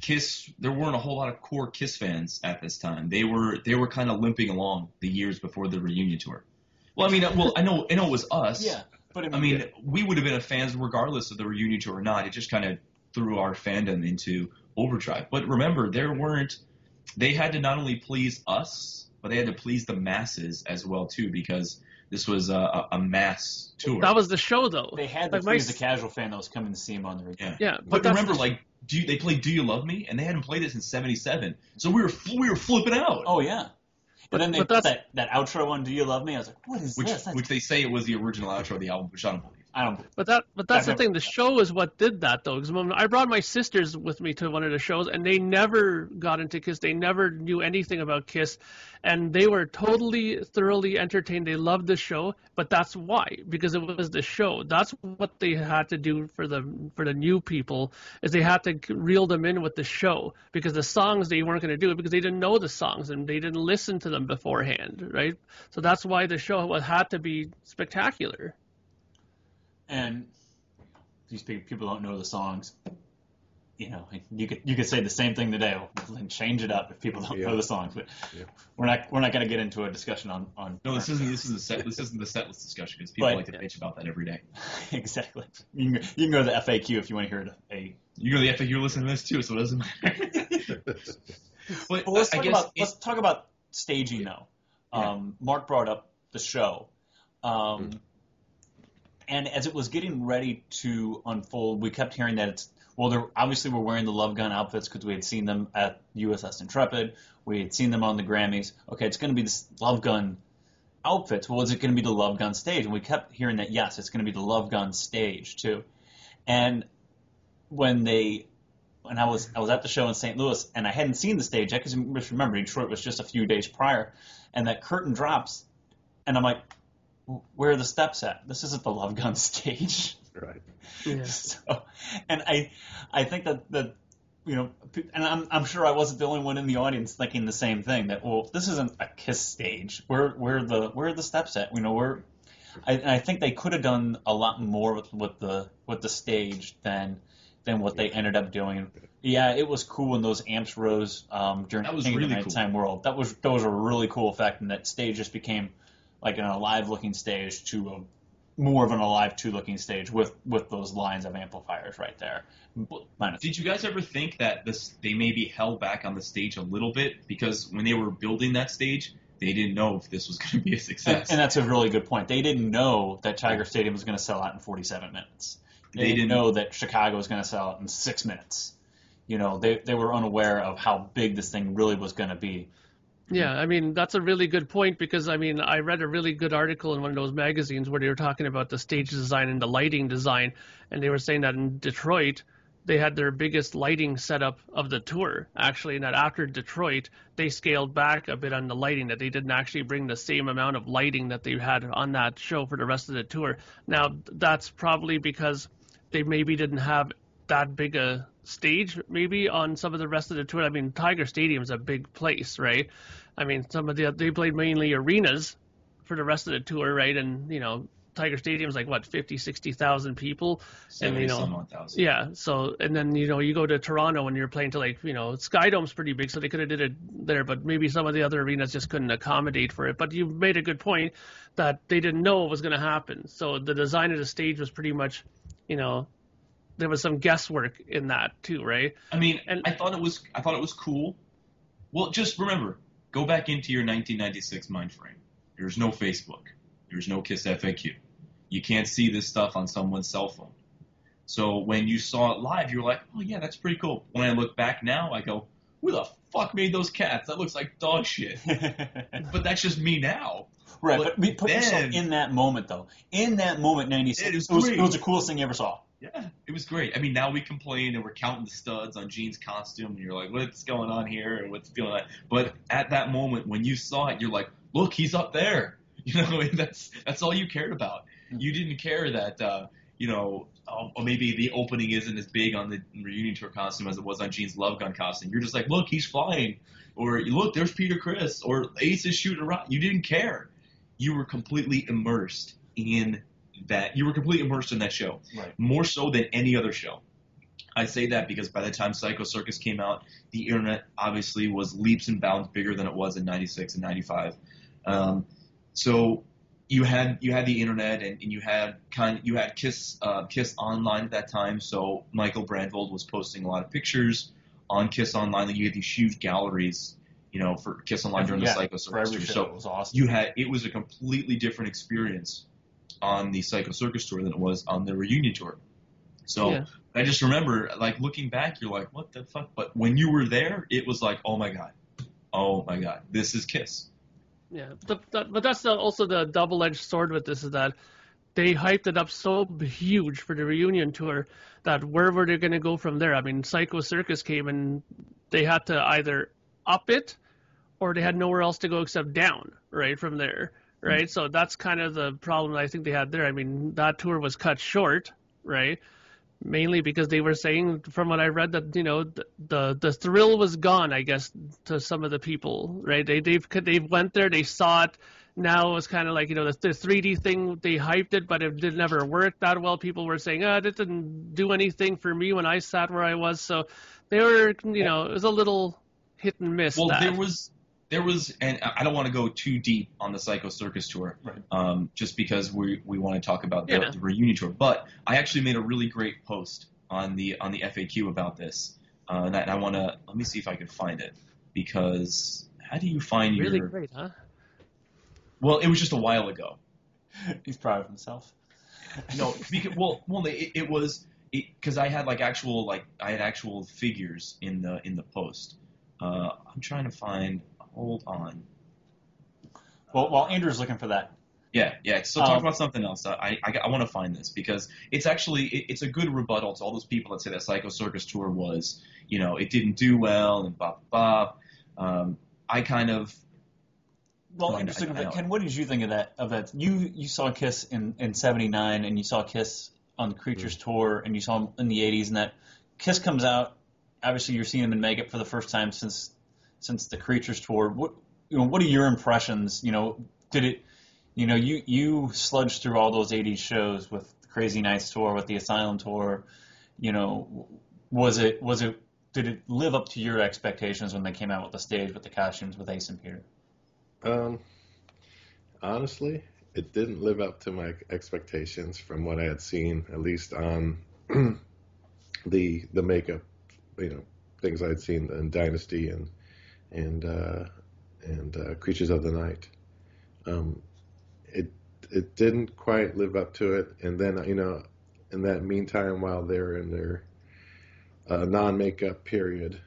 Kiss there weren't a whole lot of core Kiss fans at this time. They were they were kind of limping along the years before the reunion tour. Well, I mean, uh, well, I know I know it was us. Yeah, but I mean, we would have been a fans regardless of the reunion tour or not. It just kind of threw our fandom into overdrive. But remember, there weren't. They had to not only please us, but they had to please the masses as well too, because this was a, a, a mass tour. That was the show, though. they had to like my please s- the casual fan that was coming to see him on the reunion. Yeah. Yeah, but, But remember, the- like, do you, they played "Do You Love Me" and they hadn't played it since '77, so we were we were flipping out. Oh yeah. But- then they but put that, that outro on "Do You Love Me?" I was like, "What is which this?" That's- which they say it was the original outro of the album, which I don't believe. I don't. But that, but that's the thing. The show is what did that, though. Because I brought my sisters with me to one of the shows, and they never got into Kiss. They never knew anything about Kiss, and they were totally, thoroughly entertained. They loved the show, but that's why, because it was the show. That's what they had to do for the for the new people is they had to reel them in with the show because the songs they weren't going to do it because they didn't know the songs and they didn't listen to them beforehand, right? So that's why the show had to be spectacular. And these people don't know the songs. You know, you could you could say the same thing today and change it up if people don't Yeah. know the songs. But Yeah. we're not we're not going to get into a discussion on on. No, this isn't. This is a set. This isn't the set list discussion because people But- like to bitch about that every day. exactly. You can, you can go to the FAQ if you want to hear a. You go to the FAQ, you're listening to this too, so it doesn't matter. but Well, let's I talk guess about it- let's talk about staging though. Yeah. Um, Mark brought up the show, um, Mm-hmm. And as it was getting ready to unfold, we kept hearing that it's well. Obviously we're wearing the Love Gun outfits because we had seen them at USS Intrepid. We had seen them on the Grammys. Okay, it's going to be this Love Gun outfits. Well, is it going to be the Love Gun stage? And we kept hearing that yes, it's going to be the Love Gun stage too. And when they when I was I was at the show in St. Louis and I hadn't seen the stage yet because remember Detroit was just a few days prior, and that curtain drops, and I'm like, where are the steps at? This isn't the Love Gun stage. right. Yeah. So, and I I think that that you know, and I'm I'm sure I wasn't the only one in the audience thinking the same thing that well this isn't a Kiss stage. Where where are the where are the steps at? You know where. I, and I think they could have done a lot more with, with the with the stage than than what they ended up doing. Yeah, it was cool when those amps rose um, during That was King of the really cool. Nighttime World. That was that was a really cool effect, and that stage just became like an alive looking stage to a more of an alive two looking stage with with those lines of amplifiers right there. Minus- Did you guys ever think that this they may be held back on the stage a little bit because when they were building that stage, they didn't know if this was going to be a and, success. and that's a really good point. They didn't know that Tiger Stadium was going to sell out in 47 minutes. They, They didn't didn't- know that Chicago was going to sell out in six minutes. You know, they they were unaware of how big this thing really was going to be. Yeah, I mean that's a really good point because I mean I read a really good article in one of those magazines where they were talking about the stage design and the lighting design, and they were saying that in Detroit they had their biggest lighting setup of the tour actually, and that after Detroit they scaled back a bit on the lighting that they didn't actually bring the same amount of lighting that they had on that show for the rest of the tour. Now that's probably because they maybe didn't have that big a stage maybe on some of the rest of the tour. I mean, Tiger Stadium's a big place, right? I mean, some of the they played mainly arenas for the rest of the tour, right? And you know, Tiger Stadium's like what 50, 60,000 people. Seventy you know, thousand. Yeah. So and then you know you go to Toronto and you're playing to like you know Skydome's pretty big, so they could have did it there, but maybe some of the other arenas just couldn't accommodate for it. But you made a good point that they didn't know what was going to happen. So the design of the stage was pretty much, you know, there was some guesswork in that too, right? I mean, And- I thought it was I thought it was cool. Well, just remember, go back into your 1996 mind frame. There's no Facebook. There's no Kiss FAQ. You can't see this stuff on someone's cell phone. So when you saw it live, you're like, oh yeah, that's pretty cool. When I look back now, I go, who the fuck made those cats? That looks like dog shit. But that's just me now. right, But but, we put yourself in that moment though. In that moment, 96, It it was was, it was the coolest thing you ever saw. Yeah, it was great. I mean, now we complain and we're counting the studs on Gene's costume, and you're like, what's going on here, and what's going like. But at that moment, when you saw it, you're like, look, he's up there. You know, that's that's all you cared about. You didn't care that, uh, you know, oh, or maybe the opening isn't as big on the reunion tour costume as it was on Gene's Love Gun costume. You're just like, look, he's flying, or look, there's Peter Criss, or Ace is shooting a rock. You didn't care. You were completely immersed in that. You were completely immersed in that show Right. more so than any other show. I say that because by the time Psycho Circus came out, the internet obviously was leaps and bounds bigger than it was in '96 and '95. Um, so you had you had the internet and, and you had kind you had Kiss uh, Kiss Online at that time. So Michael Brandvold was posting a lot of pictures on Kiss Online. And you had these huge galleries, you know, for Kiss Online during Yeah, the Psycho Circus show, So it was awesome. you had it was a completely different experience on the Psycho Circus tour than it was on the reunion tour. So Yeah. I just remember, like looking back, you're like, what the fuck? But when you were there, it was like, oh my god, oh my god, this is Kiss. Yeah, but, that, but that's the, also the double-edged sword with this is that they hyped it up so huge for the reunion tour that where were they going to go from there? I mean, Psycho Circus came and they had to either up it or they had nowhere else to go except down, right, from there, right? So that's kind of the problem I think they had there. I mean, that tour was cut short, right? Mainly because they were saying, from what I read, that you know the the, the thrill was gone. I guess to some of the people, right? They they've they've went there, they saw it, now it was kind of like you know the, the 3D thing they hyped it, but it did never work that well. People were saying, "Ah, oh, it didn't do anything for me when I sat where I was." So they were, you know, it was a little hit and miss. Well, that. there was there was, and I don't want to go too deep on the Psycho Circus tour, right. um, just because we we want to talk about the, yeah. the reunion tour. But I actually made a really great post on the on the FAQ about this, uh, and, I, and I want to let me see if I can find it because how do you find really your great, huh? Well, it was just a while ago. He's proud of himself. no, because, well, well, it, it was because I had like actual like I had actual figures in the in the post. Uh, I'm trying to find. Hold on. Well, while Andrew's looking for that. Yeah, yeah. So talk um, about something else. I I, I want to find this because it's actually it, it's a good rebuttal to all those people that say that Psycho Circus tour was you know it didn't do well and blah blah. blah. Um, I kind of well, interesting. I, I Ken, what did you think of that? Of that, you you saw Kiss in in '79, and you saw Kiss on the Creatures mm-hmm. tour, and you saw them in the '80s, and that Kiss comes out. Obviously, you're seeing them in makeup for the first time since since the Creatures tour. What you know? What are your impressions? You know, did it? You know, you you sludged through all those '80s shows with Crazy Nights tour, with the Asylum tour. You know, was it was it did it live up to your expectations when they came out with the stage with the costumes with Ace and Peter? Um, honestly, it didn't live up to my expectations from what I had seen, at least on the the makeup, you know, things I'd seen in Dynasty and and uh, and uh, Creatures of the Night. Um, it it didn't quite live up to it, and then you know, in that meantime, while they're in their uh, non-makeup period,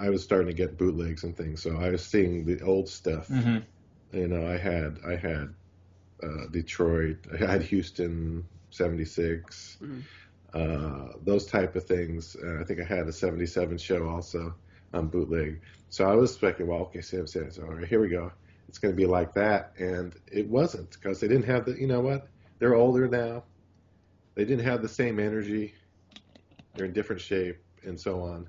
I was starting to get bootlegs and things, so I was seeing the old stuff. Mm-hmm you know, I had I had uh, Detroit, I had Houston '76, mm-hmm. uh, those type of things. Uh, I think I had a '77 show also on bootleg. So I was expecting, well, okay, Sam says, all right, here we go. It's going to be like that, and it wasn't because they didn't have the. You know what? They're older now. They didn't have the same energy. They're in different shape and so on.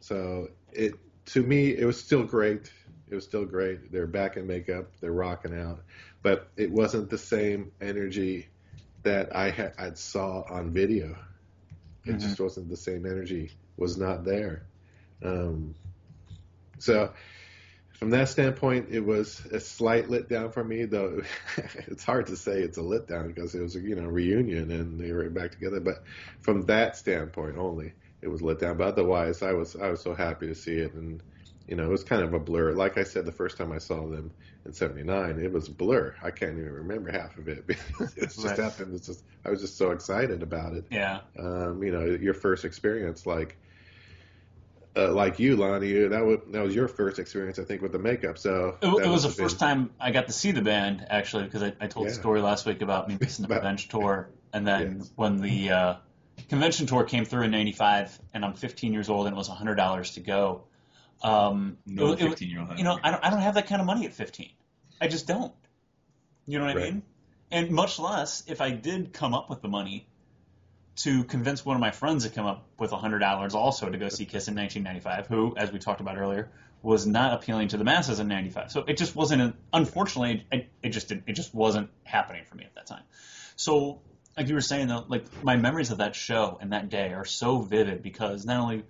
So it to me, it was still great it was still great. They're back in makeup. They're rocking out, but it wasn't the same energy that I had I saw on video. It mm-hmm. just wasn't the same energy. Was not there. Um, so from that standpoint, it was a slight letdown for me. Though it's hard to say it's a letdown because it was a you know reunion and they were back together. But from that standpoint only, it was let down. But otherwise, I was I was so happy to see it and you know, it was kind of a blur. Like I said, the first time I saw them in '79, it was a blur. I can't even remember half of it. it just right. happened. It's just I was just so excited about it. Yeah. Um, you know, your first experience, like uh, like you, Lonnie, that was that was your first experience, I think, with the makeup. So it, it was the first time I got to see the band actually, because I, I told yeah. the story last week about me missing the convention tour, and then yes. when the uh, convention tour came through in '95, and I'm 15 years old, and it was $100 to go. Um, no, it, 15 year old. You know, I don't, I don't have that kind of money at 15. I just don't. You know what right. I mean? And much less if I did come up with the money to convince one of my friends to come up with $100 also to go see Kiss in 1995, who, as we talked about earlier, was not appealing to the masses in 95. So it just wasn't, unfortunately, it, it just it just wasn't happening for me at that time. So, like you were saying, though, like my memories of that show and that day are so vivid because not only,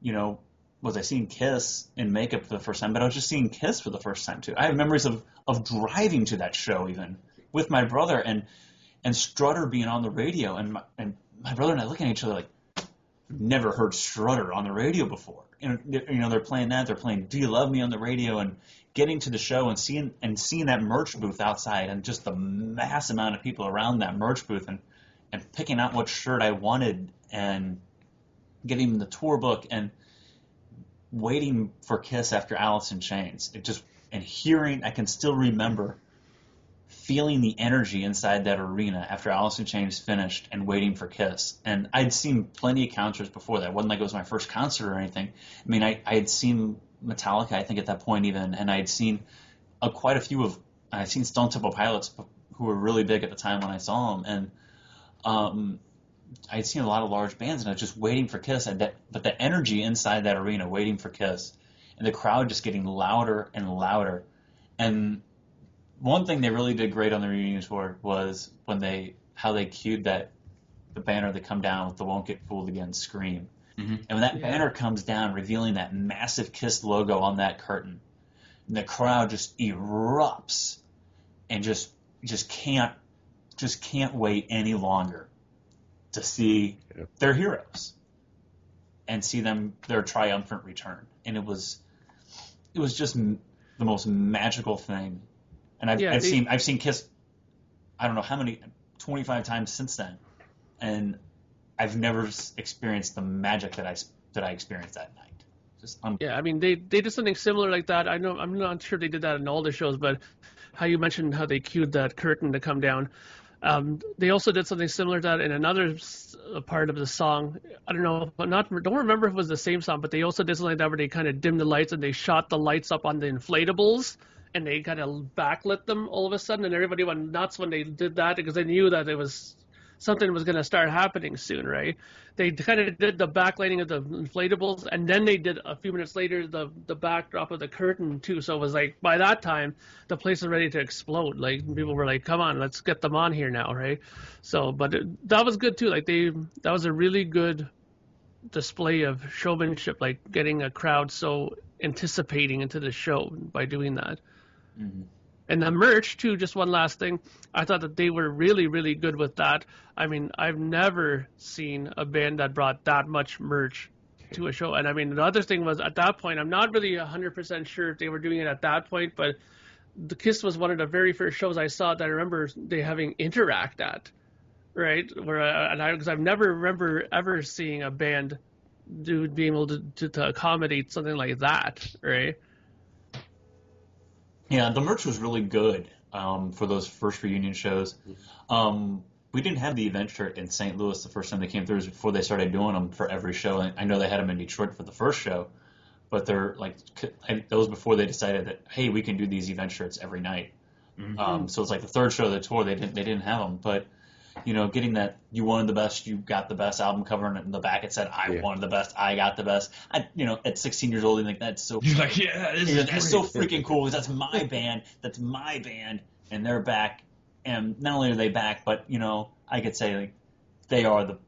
you know, was I seeing Kiss in makeup for the first time, but I was just seeing Kiss for the first time too. I have memories of of driving to that show even with my brother and and Strutter being on the radio and my, and my brother and I looking at each other like never heard Strutter on the radio before. And you know they're playing that, they're playing Do You Love Me on the radio and getting to the show and seeing and seeing that merch booth outside and just the mass amount of people around that merch booth and and picking out what shirt I wanted and getting the tour book and waiting for Kiss after Alice in Chains. It just and hearing, I can still remember feeling the energy inside that arena after Alice in Chains finished and waiting for Kiss. And I'd seen plenty of concerts before that. It wasn't like it was my first concert or anything. I mean, I, I had seen Metallica, I think, at that point even, and I had seen uh, quite a few of, I'd seen Stone Temple Pilots who were really big at the time when I saw them. And um, I'd seen a lot of large bands, and I was just waiting for Kiss. And that, but the energy inside that arena, waiting for Kiss, and the crowd just getting louder and louder. And one thing they really did great on the reunion tour was when they how they cued that the banner that come down with the "Won't Get Fooled Again" scream. Mhm. And when that Yeah. banner comes down, revealing that massive Kiss logo on that curtain, and the crowd just erupts and just just can't just can't wait any longer to see Yep. their heroes and see them their triumphant return. And it was it was just m- the most magical thing. And I've, Yeah, I've they- seen I've seen Kiss I don't know how many 25 times since then, and I've never experienced the magic that I that I experienced that night. Just un- Yeah, I mean they they did something similar like that. I know I'm not sure they did that in all the shows, but how you mentioned how they cued that curtain to come down. Um, they also did something similar to that in another s- part of the song. I don't know, but not don't remember if it was the same song, but they also did something like that where they kind of dimmed the lights and they shot the lights up on the inflatables and they kind of backlit them all of a sudden, and everybody went nuts when they did that because they knew that it was something was going to start happening soon, right? They kind of did the backlighting of the inflatables, and then they did a few minutes later the the backdrop of the curtain too. So it was like by that time the place was ready to explode. Like people were like, "Come on, let's get them on here now," right? So, but it, that was good too. Like they that was a really good display of showmanship, like getting a crowd so anticipating into the show by doing that. Mhm. And the merch too. Just one last thing, I thought that they were really, really good with that. I mean, I've never seen a band that brought that much merch to a show. And I mean, the other thing was at that point, I'm not really 100% sure if they were doing it at that point, but the Kiss was one of the very first shows I saw that I remember they having Interact at, right? Where I, and I because I've never remember ever seeing a band do being able to, to, to accommodate something like that, right? Yeah, the merch was really good um, for those first reunion shows. Um, we didn't have the event shirt in St. Louis the first time they came through. It was before they started doing them for every show. And I know they had them in Detroit for the first show, but they're like that was before they decided that hey, we can do these event shirts every night. Mhm. Um, so it's like the third show of the tour. They didn't they didn't have them, but you know, getting that you wanted the best, you got the best album cover, and in the back it said I Yeah. wanted the best, I got the best. I you know at 16 years old, you think that's so You're like, yeah, this is that's so freaking cool because that's my band. That's my band, and they're back. And not only are they back, but you know, I could say like they are the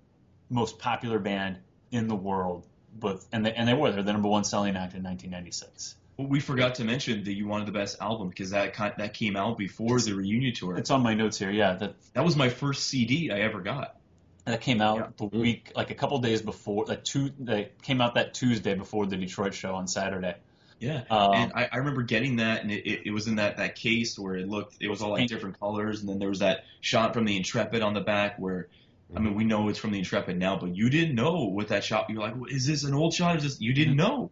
most popular band in the world. But and they and they were they're the number one selling act in 1996. Well, we forgot to mention that you wanted the best album because that that came out before the reunion tour. It's on my notes here. Yeah, that That was my first CD I ever got. that came out Yeah. the week like a couple days before like two that came out that Tuesday before the Detroit show on Saturday. Yeah, Um, and I, I remember getting that, and it, it, it was in that, that case where it looked, it was all like different colors, and then there was that shot from the Intrepid on the back where, I mean, we know it's from the Intrepid now, but you didn't know what that shot. You're like, is this an old shot? Is this? You didn't know.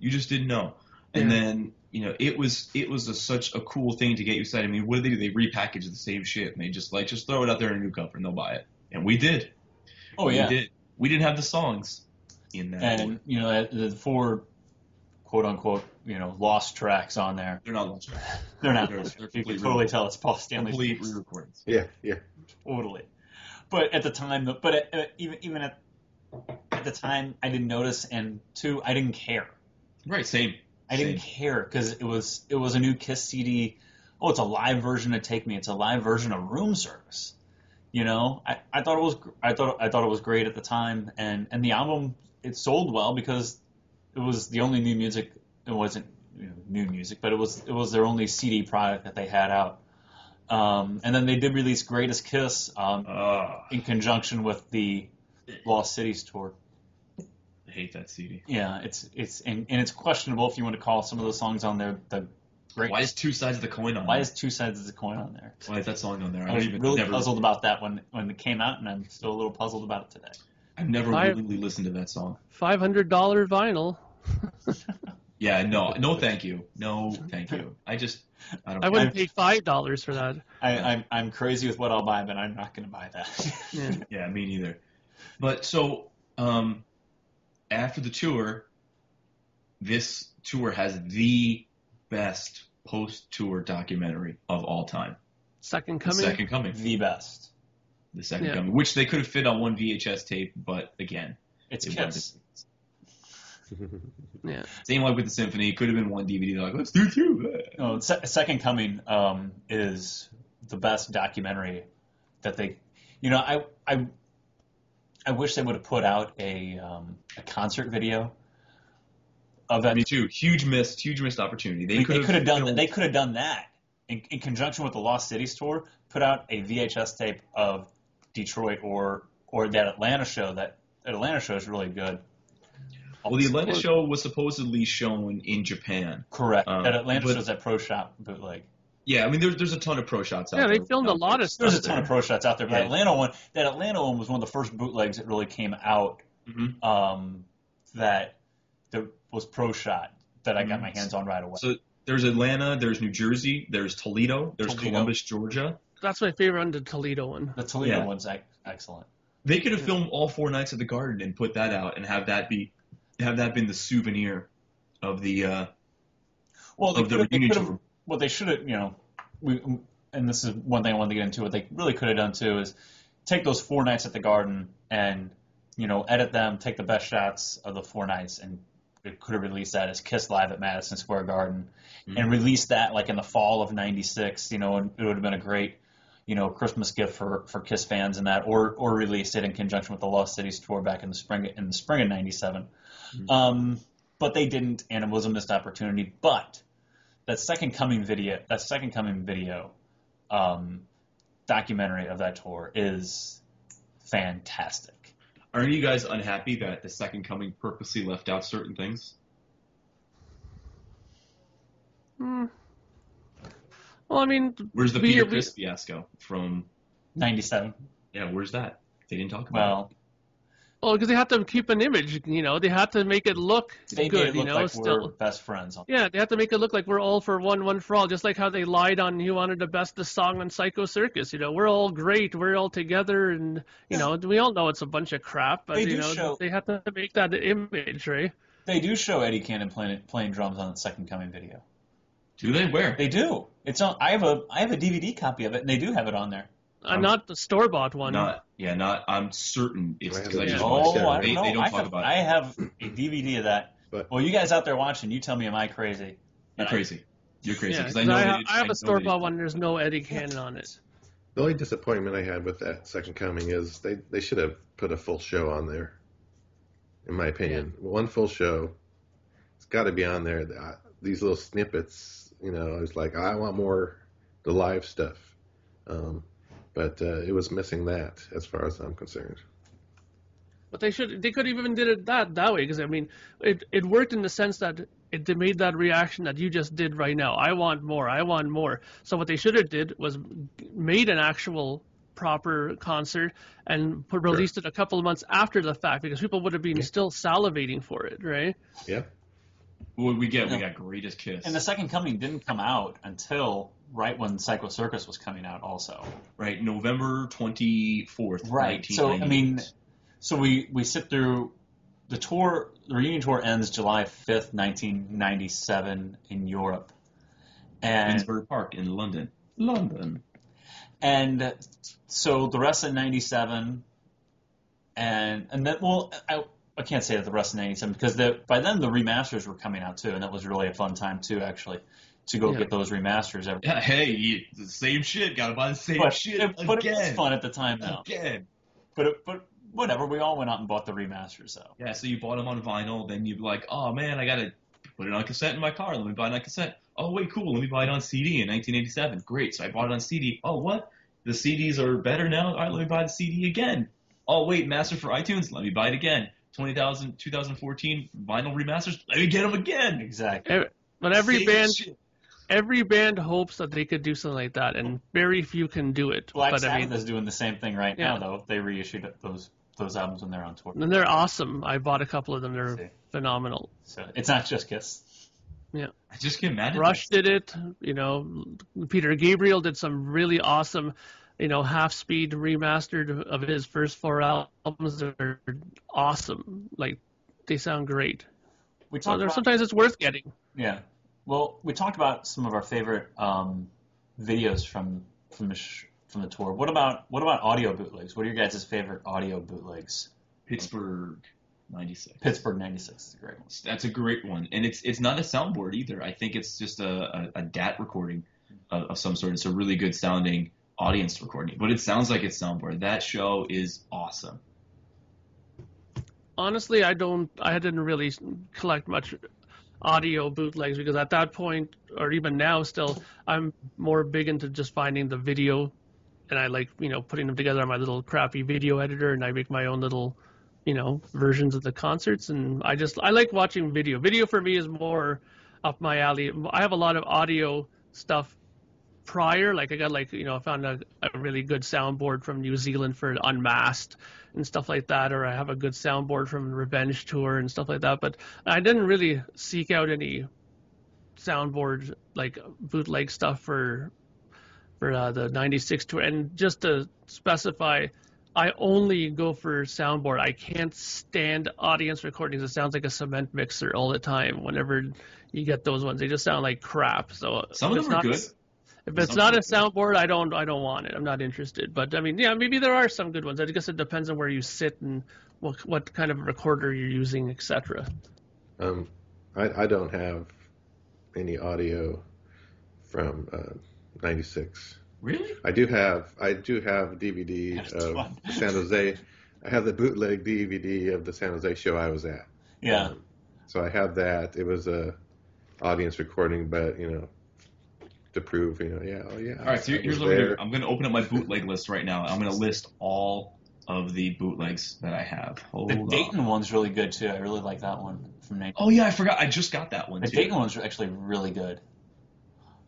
You just didn't know. And Yeah. then you know, it was it was a, such a cool thing to get you excited. I mean, what do they do? They repackaged the same shit, and they just like just throw it out there in a new cover, and they'll buy it. And we did. Oh yeah, we did. We didn't have the songs in that. and you know the four quote unquote you know lost tracks on there. they're not lost. tracks. They're not. They're- you they're can totally tell it's Paul Stanley's Complete re-recordings. Yeah, yeah. Totally. But at the time, but at, uh, even even at at the time, I didn't notice, and two, I didn't care. Right, same. I didn't care because it was it was a new Kiss CD. Oh, it's a live version of Take Me. It's a live version of Room Service. You know, I, I thought it was I thought I thought it was great at the time, and and the album it sold well because it was the only new music. It wasn't you know, new music, but it was it was their only CD product that they had out. Um, and then they did release Greatest Kiss um, Ah, in conjunction with the Lost Cities tour. I hate that CD. Yeah, it's it's and, and it's questionable if you want to call some of those songs on there the great. Why is two sides of the coin on? why there? is two sides of the coin on there? Why is that song on there? I I was even really never, puzzled about that when when it came out, and I'm still a little puzzled about it today. I've never I- willingly listened to that song. Five hundred dollar vinyl. Yeah, no, no, thank you, no, thank you. I just, I don't. I wouldn't I'm- pay five dollars for that. I, I'm I'm crazy with what I'll buy, but I'm not going to buy that. Yeah. Yeah, me neither. But so um, after the tour, this tour has the best post-tour documentary of all time. Second The coming. Second Coming. the best. The Second Yeah. Coming, which they could have fit on one VHS tape, but again, It's it Kiss. Yeah. Same like with the symphony, it could have been one DVD. They're like, let's do two. No, Se- Second Coming um, is the best documentary that they. You know, I I I wish they would have put out a um, a concert video of that. Me too. Huge missed, huge missed opportunity. They They, could have done They could have done that in, in conjunction with the Lost Cities tour. Put out a VHS tape of Detroit or or that Atlanta show. That, that Atlanta show is really good. Well, the Atlanta show was supposedly shown in Japan. Correct. Um, that Atlanta but- show's that pro shot bootleg. Yeah, I mean, there's there's a ton of pro shots out Yeah, there. they filmed a lot of stuff. There's a ton there. of pro shots out there, but Yeah. Atlanta one, that Atlanta one was one of the first bootlegs that really came out. Mhm. Um, that that was pro shot that I got Mhm. my hands on right away. So there's Atlanta, there's New Jersey, there's Toledo, there's Toledo. Columbus, Georgia. That's my favorite one, the Toledo one. the Toledo Yeah. one's ac- excellent. They could have filmed all four nights at the Garden and put that out and have that be have that been the souvenir of the uh, Well, of the reunion tour. What they should have, you know, we, and this is one thing I wanted to get into. What they really could have done too is take those four nights at the Garden and you know edit them, take the best shots of the four nights, and it could have released that as Kiss Live at Madison Square Garden, Mhm. and released that like in the fall of '96. You know, and it would have been a great. You know, Christmas gift for, for Kiss fans and that, or or released it in conjunction with the Lost Cities tour back in the spring in the spring of '97. Mhm. Um, but they didn't, and it was a missed opportunity. But that second coming video, that second coming video, um, documentary of that tour is fantastic. Aren't you guys unhappy that the Second Coming purposely left out certain things? Hmm. Well, I mean, Where's the we- Peter we- Criss fiasco from? Ninety-seven. Yeah, where's that? They didn't talk about. Well, well, because they have to keep an image, you know, they have to make it look they good, made it you know, like still. we're best friends. Yeah, they have to make it look like we're all for one, one for all, just like how they lied on "You Wanted the Best" the song on Psycho Circus. You know, we're all great, we're all together, and you know, we all know it's a bunch of crap. But They you do know, show- they have to make that image, right? They do show Eddie Cannon playing playing drums on the second coming video. Do they? Where? They do. It's on. I have a I have a DVD copy of it, and they do have it on there. Um, not the store bought one. Not. Yeah, not. I'm certain it's I because I haven't just Yeah. watched Oh, it. I don't They, know. they don't I talk have about I have a DVD of that. But- well, you guys out there watching, you tell me, am I crazy? You're And I- crazy. You're crazy Yeah, I know I, that it- I have a store bought one. There's no Eddie Cannon on it. The only disappointment I had with that second coming is they, they should have put a full show on there. In my opinion, one full show. It's got to be on there. Uh, These little snippets, you know, I was like, I want more the live stuff. Um, but uh, it was missing that, as far as I'm concerned. But they should they could have even did it that that way because I mean it it worked in the sense that it they made that reaction that you just did right now. I want more. I want more. So what they should have did was made an actual proper concert and put, released it a couple of months after the fact because people would have been still salivating for it, right? Yeah. What we get? We got greatest kiss. And the second coming didn't come out until right when Psycho Circus was coming out, also. right, November twenty fourth. Right. So I mean, so we we sit through the tour. The reunion tour ends July fifth, nineteen ninety seven, in Europe, and Finsbury Park in London. London. and so the rest of ninety seven, and and then well, I. I can't say that the rest of '97 because the, by then the remasters were coming out too, and that was really a fun time too, actually, to go Yeah. get those remasters. Every, Yeah, hey, you, the same shit. Gotta buy the same but, shit it, but it was fun at the time though. Again. But it, but whatever, we all went out and bought the remasters though. Yeah, so you bought them on vinyl, then you'd be like, oh man, I gotta put it on cassette in my car. Let me buy it on cassette. Oh wait, cool. Let me buy it on CD in 1987. Great. So I bought it on CD. Oh what? The CDs are better now. All right, let me buy the CD again. Oh wait, master for iTunes. Let me buy it again. 20,000, 2014 vinyl remasters. Let me get them again. Exactly. Ev- But every Same band shit. every band hopes that they could do something like that, and very few can do it. Black but I Sabbath mean, is doing the same thing right Yeah. now, though. They reissued those those albums when they're on tour. and they're awesome. I bought a couple of them. They're phenomenal. So it's not just Kiss. Yeah. I just get mad at Rush did it. You know, Peter Gabriel did some really awesome, you know, half speed remastered of his first four albums. They're awesome. Like they sound great. We So talked about, sometimes it's worth getting. yeah. Well, we talked about some of our favorite um, videos from from the sh- from the tour. What about what about audio bootlegs? What are your guys' favorite audio bootlegs? Pittsburgh '96. Pittsburgh '96 is a great one. That's a great one, and it's it's not a soundboard either. I think it's just a, a, a DAT recording of, of some sort. It's a really good sounding audience recording, but it sounds like it's soundboard. That show is awesome. honestly, I don't. I didn't really collect much audio bootlegs because at that point, or even now, still, I'm more big into just finding the video, and I like you know putting them together on my little crappy video editor, and I make my own little, you know, versions of the concerts, and I just I like watching video. Video for me is more up my alley. I have a lot of audio stuff prior. Like I got like you know I found a, a really good soundboard from New Zealand for Unmasked and stuff like that, or I have a good soundboard from Revenge Tour and stuff like that. But I didn't really seek out any soundboard like bootleg stuff for for uh, the '96 tour. And just to specify, I only go for soundboard. I can't stand audience recordings. It sounds like a cement mixer all the time. Whenever you get those ones, they just sound like crap. So Some of them are not- good. If it's not a soundboard, I don't I don't want it. I'm not interested. But I mean, yeah, maybe there are some good ones. I guess it depends on where you sit and what what kind of recorder you're using, etc. Um, I, I don't have any audio from uh, '96. Really? I do have I do have a DVD That's of fun. San Jose. I have the bootleg DVD of the San Jose show I was at. Yeah. Um, so I have that. It was a audience recording, but you know, to prove, you know, yeah, oh yeah. All right, so here's what I'm gonna there. do. I'm gonna open up my bootleg list right now. I'm gonna list all of the bootlegs that I have. Hold The on. Dayton one's really good too. I really like that one from Nate. Oh yeah, I forgot. I just got that one The too. Dayton one's actually really good.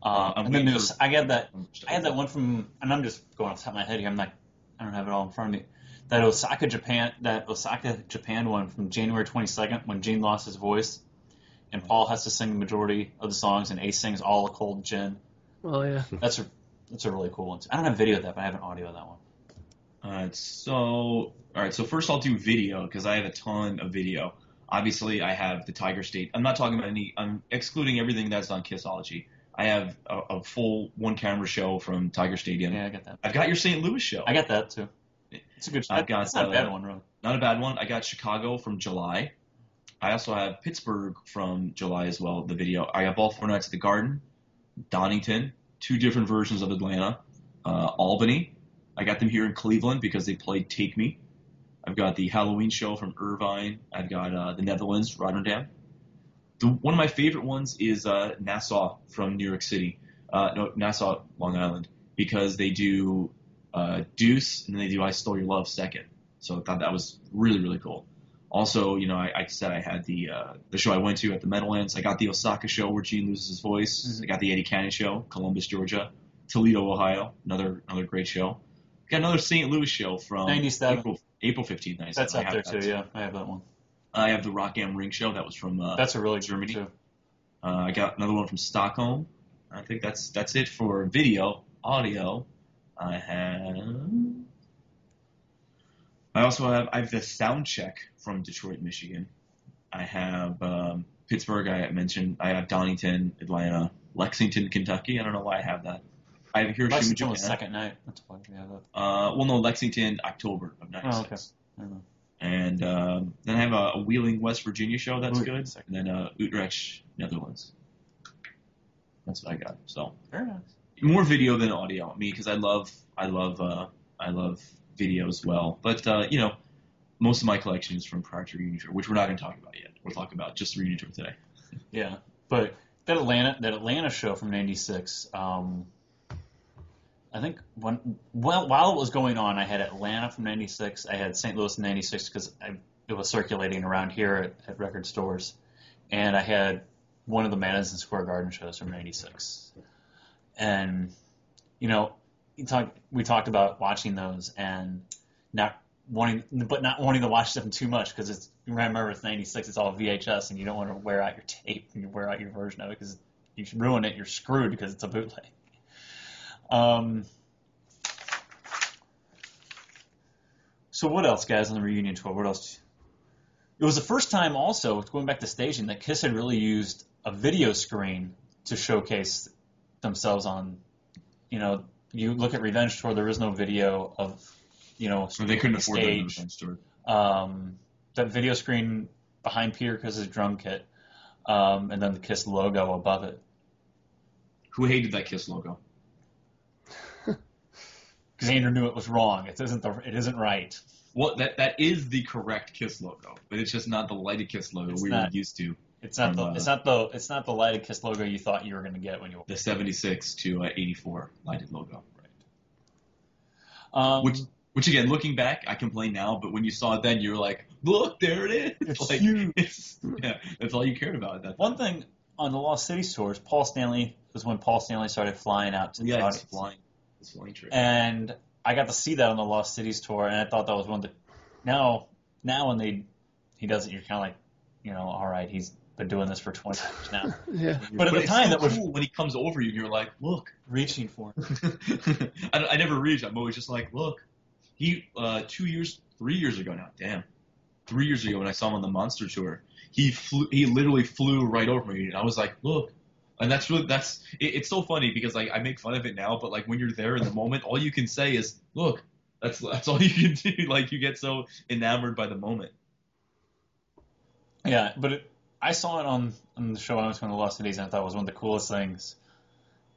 Uh, Um, I'm and then there's I had that I had that one from and I'm just going off the top of my head here. I'm not I don't have it all in front of me. That Osaka Japan that Osaka Japan one from January 22nd when Gene lost his voice and Paul has to sing the majority of the songs and Ace sings all the cold gin. Well, yeah. That's a that's a really cool one. I don't have video of that, but I have an audio of that one. Alright, so all right, so first I'll do video because I have a ton of video. Obviously, I have the Tiger State. I'm not talking about any. I'm excluding everything that's on Kissology. I have a, a full one camera show from Tiger Stadium. Yeah, I got that. I've got your St. Louis show. I got that too. It's a good. Show. I've got, It's not a bad one, really. Not a bad one. I got Chicago from July. I also have Pittsburgh from July as well. The video. I got four Nights at the Garden, Donington, two different versions of Atlanta, uh, Albany. I got them here in Cleveland because they played Take Me. I've got the Halloween show from Irvine. I've got uh, the Netherlands, Rotterdam. The, one of my favorite ones is uh, Nassau from New York City. Uh, no, Nassau, Long Island, because they do uh, Deuce and then they do I Stole Your Love second. So I thought that was really really cool. Also, you know, I, I said I had the uh, the show I went to at the Meadowlands. I got the Osaka show where Gene loses his voice. Mhm. I got the Eddie Cannon show, Columbus, Georgia, Toledo, Ohio. Another another great show. Got another St. Louis show from 97. April April 15th. 97. That's I up there that. too. Yeah, I have that one. I have the Rock Am Ring show. That was from uh, That's a really Germany. Too. uh, I got another one from Stockholm. I think that's that's it for video. Audio, I have. I also have I have the sound check from Detroit, Michigan. I have um, Pittsburgh. I mentioned. I have Donington, Atlanta, Lexington, Kentucky. I don't know why I have that. I have Hiroshima, Lexington Japan. second night. That's why we have that. Uh, well, no, Lexington, October of '96. Oh, okay. I don't know. And um, then I have a, a Wheeling, West Virginia show that's Ooh, good, second. and then uh, Utrecht, Netherlands. That's what I got. So Very nice. more video than audio. Me, because I love, I love, uh, I love video as well. But uh, you know, most of my collection is from prior to Reunion Tour, which we're not going to talk about yet. We'll talk about just Reunion Tour today. Yeah, but that Atlanta that Atlanta show from '96. Um, I think when well while it was going on, I had Atlanta from '96. I had St. Louis in '96 because it was circulating around here at, at record stores, and I had one of the Madison Square Garden shows from '96. And you know, you talk, we talked about watching those and not wanting, but not wanting to watch them too much because it's remember it's '96, it's all VHS, and you don't want to wear out your tape and you wear out your version of it because you ruin it, you're screwed because it's a bootleg. Um, so what else, guys, on the reunion tour? What else? It was the first time, also going back to staging, that Kiss had really used a video screen to showcase themselves on. You know, you look at Revenge Tour, there is no video of, you know, Or they couldn't afford the stage. Revenge Tour. Um, that video screen behind Peter Criss's drum kit, um, and then the Kiss logo above it. Who hated that Kiss logo? Because Andrew knew it was wrong. It isn't the. It isn't right. Well, that that is the correct Kiss logo, but it's just not the lighted Kiss logo It's we not. were used to. It's not the. From, uh, It's not the. It's not the lighted Kiss logo you thought you were going to get when you. The 76 to uh, 84 lighted logo. Right. Um, Which, which again, looking back, I complain now, but when you saw it then, you were like, "Look, there it is!" It's like, huge. It's, yeah, that's all you cared about. At that one thing on the Lost City tours, Paul Stanley was when Paul Stanley started flying out to the yeah, it's audience. flying, it's flying trip. and I got to see that on the Lost Cities tour, and I thought that was one of the. Now, now when they he does it, you're kind of like, you know, all right, he's been doing this for 20 years now, Yeah. but at the it's time so that was cool when he comes over you, and you're like, "Look." reaching for. I, I never reach. I'm always just like, "Look." He uh, two years, three years ago now. Damn, three years ago when I saw him on the Monster tour, he flew. He literally flew right over me, and I was like, "Look." And that's really that's it, it's so funny because like I make fun of it now, but like when you're there in the moment, all you can say is, "Look." That's that's all you can do. Like you get so enamored by the moment. Yeah, but it, I saw it on, on the show when I went to in the Lost Cities, and I thought it was one of the coolest things.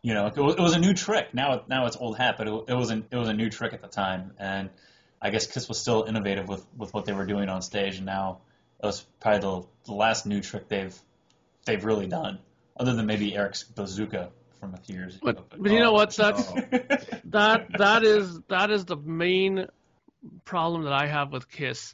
You know, it was, it was a new trick. Now, now it's old hat, but it, it was an, it was a new trick at the time, and I guess Kiss was still innovative with, with what they were doing on stage, and now it was probably the, the last new trick they've they've really done, other than maybe Eric's bazooka from a few years ago. But, but you know oh. what? That's Oh. that that is that is the main problem that I have with Kiss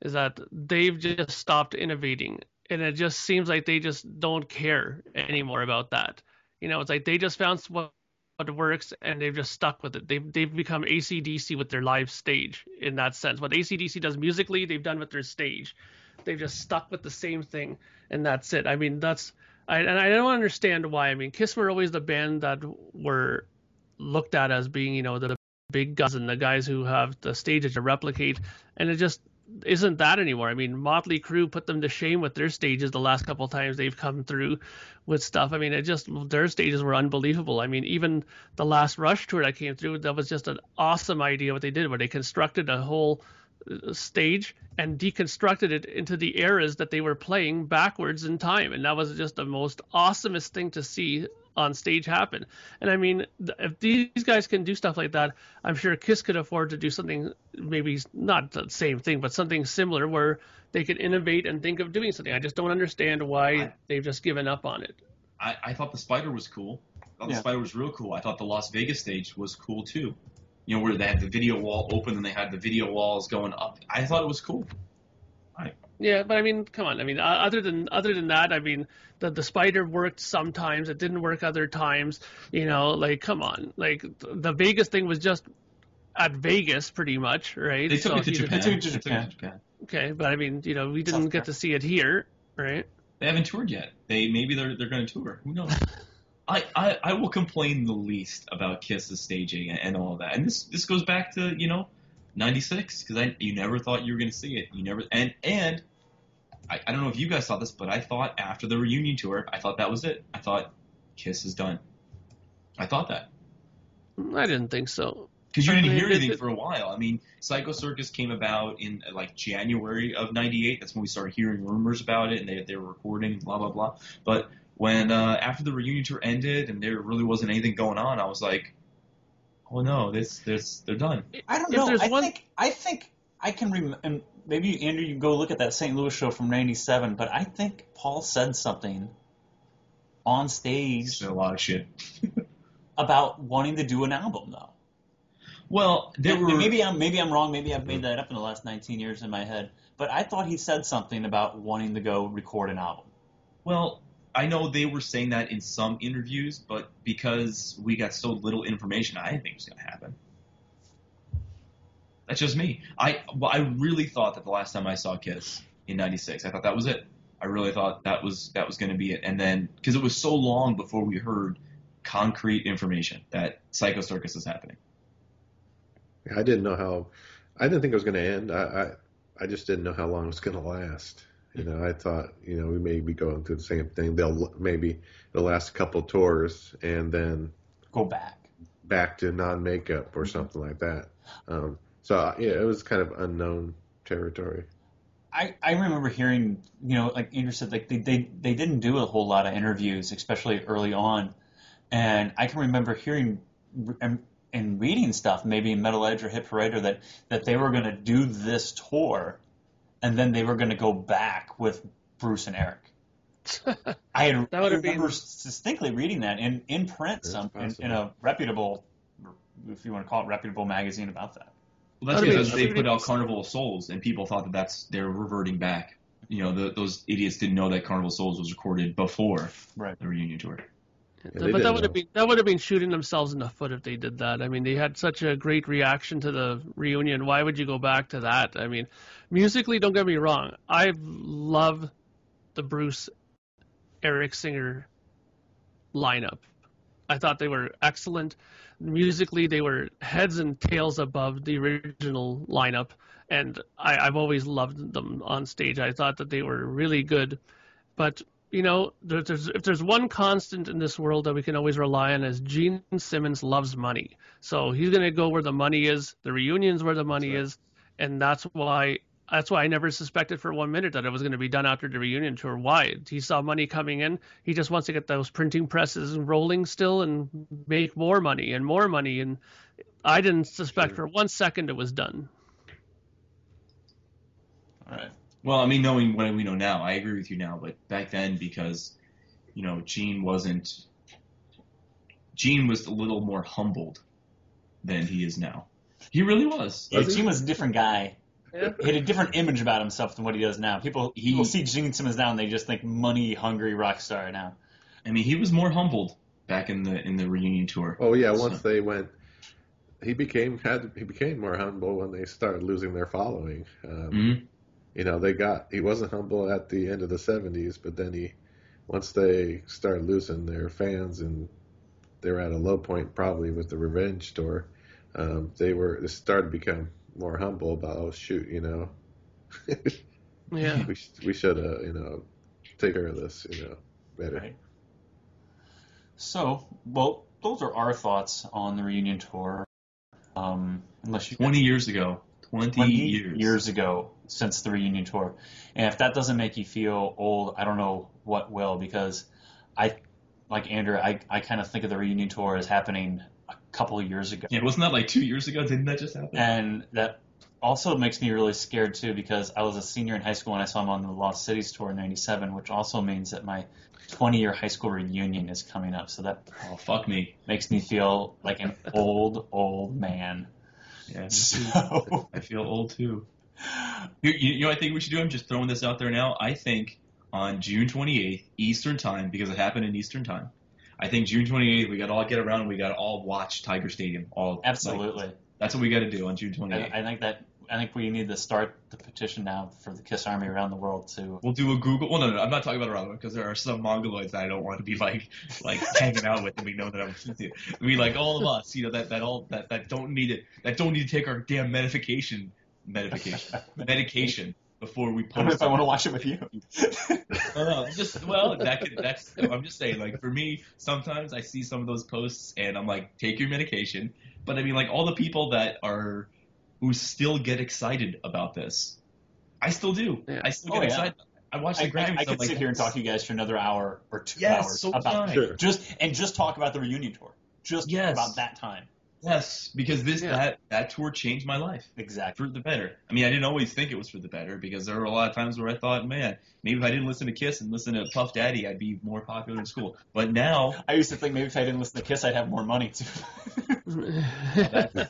is that they've just stopped innovating and it just seems like they just don't care anymore about that. You know, it's like they just found what what works and they've just stuck with it. They've they've become ACDC with their live stage in that sense. What ACDC does musically, they've done with their stage. They've just stuck with the same thing and that's it. I mean, that's I, and I don't understand why. I mean, Kiss were always the band that were looked at as being, you know, the big guns and the guys who have the stages to replicate, and it just isn't that anymore. I mean, Motley Crue put them to shame with their stages the last couple times they've come through with stuff. I mean, it just their stages were unbelievable. I mean, even the last Rush tour that came through, that was just an awesome idea what they did, where they constructed a whole uh, stage and deconstructed it into the eras that they were playing backwards in time, and that was just the most awesomest thing to see on stage happen. And I mean, th- if these guys can do stuff like that, I'm sure Kiss could afford to do something maybe not the same thing, but something similar where they could innovate and think of doing something. I just don't understand why I- they've just given up on it. I, I thought the spider was cool. I thought Yeah. the spider was real cool. I thought the Las Vegas stage was cool too. You know, where they had the video wall open and they had the video walls going up. I thought it was cool. Yeah, but I mean, come on. I mean, other than other than that, I mean, the the spider worked sometimes. It didn't work other times. You know, like come on. Like the Vegas thing was just at Vegas, pretty much, right? They took So it to you- Japan. They took it to Japan. Japan. Okay, but I mean, you know, we didn't South get to see it here, right? They haven't toured yet. They maybe they're they're going to tour. Who knows? I, I, I will complain the least about Kiss's staging and, and all that. And this this goes back to you know '96 because I you never thought you were going to see it. You never and and I, I don't know if you guys saw this, but I thought after the reunion tour, I thought that was it. I thought Kiss is done. I thought that I didn't think so. because you didn't hear anything for a while. I mean, Psycho Circus came about in like January of '98. That's when we started hearing rumors about it, and they they were recording, blah blah blah. But when uh, after the reunion tour ended and there really wasn't anything going on, I was like, oh no, this this they're done. I don't If know. I one- think I think I can rem- and maybe Andrew, you can go look at that St. Louis show from '97. But I think Paul said something on stage It's a lot of shit. about wanting to do an album, though. Well, there And were maybe I'm maybe I'm wrong. Maybe I've made that up in the last 19 years in my head. But I thought he said something about wanting to go record an album. Well, I know they were saying that in some interviews, but because we got so little information, I didn't think it was going to happen. That's just me. I well, I really thought that the last time I saw Kiss in '96, I thought that was it. I really thought that was that was going to be it. And then because it was so long before we heard concrete information that Psycho Circus is happening. I didn't know how. I didn't think it was going to end. I, I I just didn't know how long it was going to last. You know, I thought you know we may be going through the same thing. They'll maybe the last couple tours and then Go back. back to non-makeup or something like that. Um, so yeah, it was kind of unknown territory. I, I remember hearing, you know, like Andrew said, like they, they, they didn't do a whole lot of interviews, especially early on. And I can remember hearing and, and reading stuff, maybe in Metal Edge or Hit Parader, that, that they were going to do this tour and then they were going to go back with Bruce and Eric. I, had, That I remember been- distinctly reading that in, in print, some in, in a reputable, if you want to call it reputable magazine about that. Well, that's because they put out Carnival of Souls, and people thought that that's they're reverting back. You know, the, those idiots didn't know that Carnival of Souls was recorded before Right. the reunion tour. they but didn't that would have been that would have been shooting themselves in the foot if they did that. I mean, they had such a great reaction to the reunion. Why would you go back to that? I mean, musically, don't get me wrong. I love the Bruce Eric Singer lineup. I thought they were excellent. Musically, they were heads and tails above the original lineup, and I, I've always loved them on stage. I thought that they were really good, but you know, there, there's if there's one constant in this world that we can always rely on is Gene Simmons loves money. So he's gonna go where the money is. The reunion's where the money is, and that's why that's why I never suspected for one minute that it was going to be done after the reunion tour. Why? He saw money coming in. He just wants to get those printing presses rolling still and make more money and more money. And I didn't suspect for one second it was done. All right. Well, I mean, knowing what we know now, I agree with you now. But back then, because you know, Gene wasn't. Gene was a little more humbled than he is now. He really was. Yeah, Was he? Gene was a different guy. Yeah. He had a different image about himself than what he does now. People He- people see Gene Simmons now and they just think money hungry rock star now. I mean, he was more humbled back in the in the reunion tour. Oh yeah, once they went, he became had he became more humble when they started losing their following. Um, Mhm. You know, they got he wasn't humble at the end of the '70s, but then he once they started losing their fans and they were at a low point probably with the Revenge tour. Um, they were they started to become more humble about oh shoot, you know, Yeah. we sh- we should uh you know take care of this, you know, better. Right. So, well, those are our thoughts on the reunion tour. Um, unless you Twenty years ago. Twenty, 20 years. years ago since the reunion tour. And if that doesn't make you feel old, I don't know what will because I, like Andrew, I, I kind of think of the reunion tour as happening a couple of years ago. Yeah, wasn't that like two years ago? Didn't that just happen? And that also makes me really scared too because I was a senior in high school and I saw him on the Lost Cities tour in 97, which also means that my 20 year high school reunion is coming up. So that oh fuck me. makes me feel like an old, old man. Yeah. So, I feel old too. You, you, you know, what I think we should do. I'm just throwing this out there now. I think on June 28th Eastern Time, because it happened in Eastern Time. I think June 28th we got to all get around and we got to all watch Tiger Stadium. All like, absolutely. that's what we got to do on June 28th. I, I think that I think we need to start the petition now for the Kiss Army around the world to. We'll do a Google. Well, no, no, I'm not talking about around one because there are some mongoloids that I don't want to be like, like hanging out with, and we know that I'm. We like all of us, you know, that that all that that don't need it, that don't need to take our damn medication, medication, medication before we I don't know post. if I want to watch it with you. No, no, just well, that could, that's. I'm just saying, like for me, sometimes I see some of those posts and I'm like, take your medication. But I mean, like all the people that are who still get excited about this, I still do. Yeah. I still Oh, get yeah. excited. I watch the I, Grammys. I I'm could like, sit here and talk to you guys for another hour or two Yes, hours so about fun. Sure. just and just talk about the reunion tour. Just Yes. about that time. Yes, because this Yeah. that that tour changed my life Exactly. for the better. I mean, I didn't always think it was for the better because there were a lot of times where I thought, man, maybe if I didn't listen to Kiss and listen to Puff Daddy, I'd be more popular in school. But now, I used to think maybe if I didn't listen to Kiss, I'd have more money too.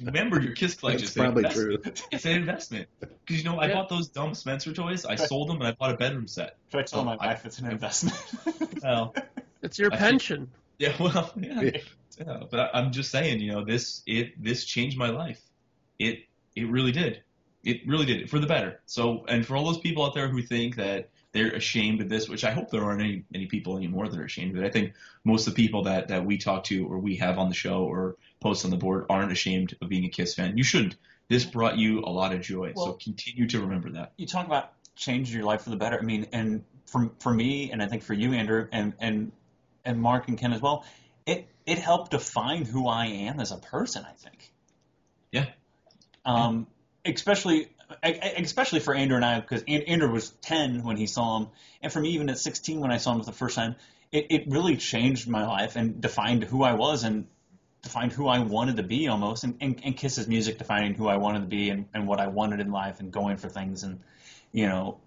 remember your Kiss collection. That's It's probably true. It's an investment because you know I Yeah. bought those dumb Spencer toys. I sold them and I bought a bedroom set. Try to tell Oh, my I- wife it's an investment. Well, it's your I think- pension. yeah, well, yeah, Yeah. But I'm just saying, you know, this it this changed my life. It it really did. It really did for the better. So, and for all those people out there who think that they're ashamed of this, which I hope there aren't any any people anymore that are ashamed of it. I think most of the people that that we talk to or we have on the show or post on the board aren't ashamed of being a Kiss fan. You shouldn't. This brought you a lot of joy. Well- so continue to remember that. you talk about changing your life for the better. I mean, and for for me, and I think for you, Andrew, and and and Mark and Ken as well, it it helped define who I am as a person. I think. Yeah. Um, especially especially for Andrew and I, because Andrew was ten when he saw him, and for me, even at sixteen when I saw him for the first time, it it really changed my life and defined who I was and defined who I wanted to be almost, and, and, and Kiss's music defining who I wanted to be and, and what I wanted in life and going for things and you know,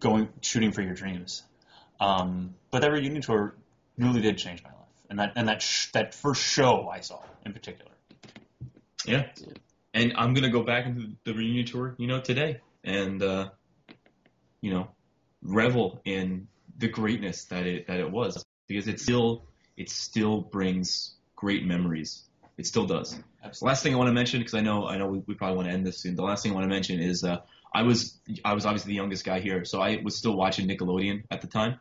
going shooting for your dreams. Um, but that reunion tour really did change my life, and that and that sh- that first show I saw in particular. Yeah. And I'm gonna go back into the reunion tour, you know, today, and uh, you know, revel in the greatness that it that it was because it still it still brings great memories. It still does. The Absolutely. last thing I want to mention, because I know I know we, we probably want to end this soon. The last thing I want to mention is uh, I was I was obviously the youngest guy here, so I was still watching Nickelodeon at the time,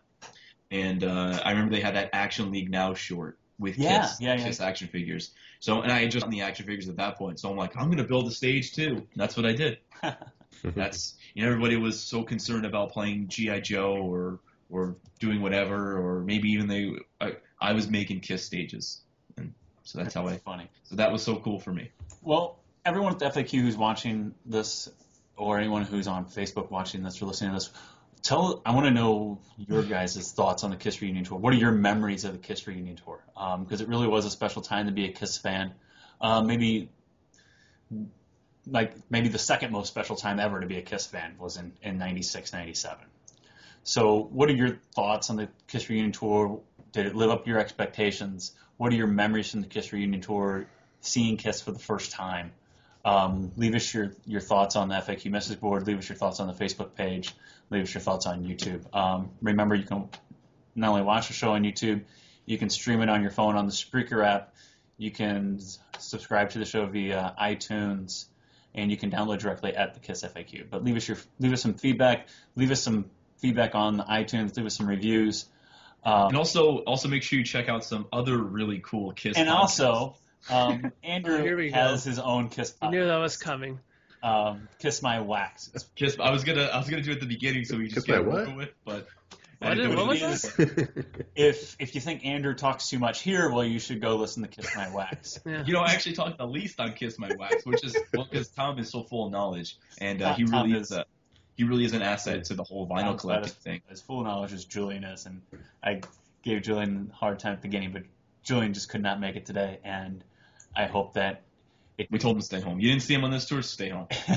and uh, I remember they had that Action League Now short with Yeah, Kiss, yeah, yeah. Kiss action figures. So and I had just gotten the action figures at that point, so I'm like I'm gonna build a stage too. And that's what I did. That's you know everybody was so concerned about playing GI Joe or or doing whatever or maybe even they I, I was making Kiss stages, and so that's how I. funny. So that was so cool for me. Well, everyone at the FAQ who's watching this, or anyone who's on Facebook watching this or listening to this, tell. I want to know your guys' thoughts on the Kiss reunion tour. What are your memories of the Kiss reunion tour? Because it really was a special time to be a Kiss fan. Uh, maybe, like maybe the second most special time ever to be a Kiss fan was in in '96, '97. So, what are your thoughts on the Kiss reunion tour? Did it live up to your expectations? What are your memories from the Kiss reunion tour? Seeing Kiss for the first time. Um, leave us your, your thoughts on the FAQ message board. Leave us your thoughts on the Facebook page. Leave us your thoughts on YouTube. Um, remember, you can not only watch the show on YouTube, you can stream it on your phone on the Spreaker app. You can subscribe to the show via iTunes, and you can download directly at the Kiss FAQ. But leave us your leave us some feedback. Leave us some feedback on iTunes. Leave us some reviews. Um, And also, also make sure you check out some other really cool Kiss. and podcasts. also, um, Andrew Oh, here we has go. his own Kiss. Podcast. I knew that was coming. Um, Kiss My Wax. Kiss. I was gonna, I was gonna do it at the beginning, so we just Kiss get my it over with. But What I didn't what it was is. If if you think Andrew talks too much here, well, you should go listen to Kiss My Wax. Yeah. You know, I actually talk the least on Kiss My Wax, which is well, because Tom is so full of knowledge, and uh, he Tom really is- is a, he really is an asset to the whole vinyl collecting as- thing. As full of knowledge as Julian is, and I gave Julian a hard time at the beginning, but Julian just could not make it today, and I hope that it. We told him to stay home. You didn't see him on this tour, stay home.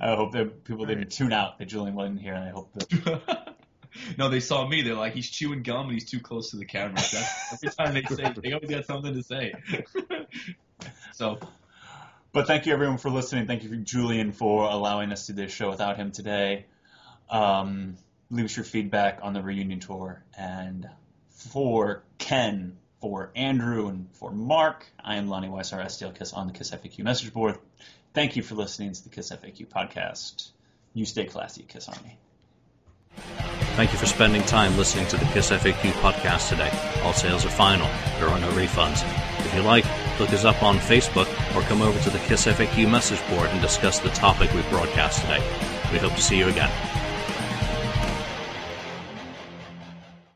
I hope that people didn't tune out that Julian wasn't here, and I hope that. no, they saw me. They're like, he's chewing gum and he's too close to the camera. That's, every time they say, they always got something to say. so, But thank you everyone for listening. Thank you, Julian, for allowing us to do this show without him today. Um, leave us your feedback on the reunion tour. And for Ken, for Andrew, and for Mark, I am Lonnie Weiss, our STL Kiss on the Kiss FAQ message board. Thank you for listening to the Kiss FAQ podcast. You stay classy, Kiss Army. Thank you for spending time listening to the Kiss FAQ podcast today. All sales are final. There are no refunds. If you like, look us up on Facebook or come over to the Kiss FAQ message board and discuss the topic we broadcast today. We hope to see you again.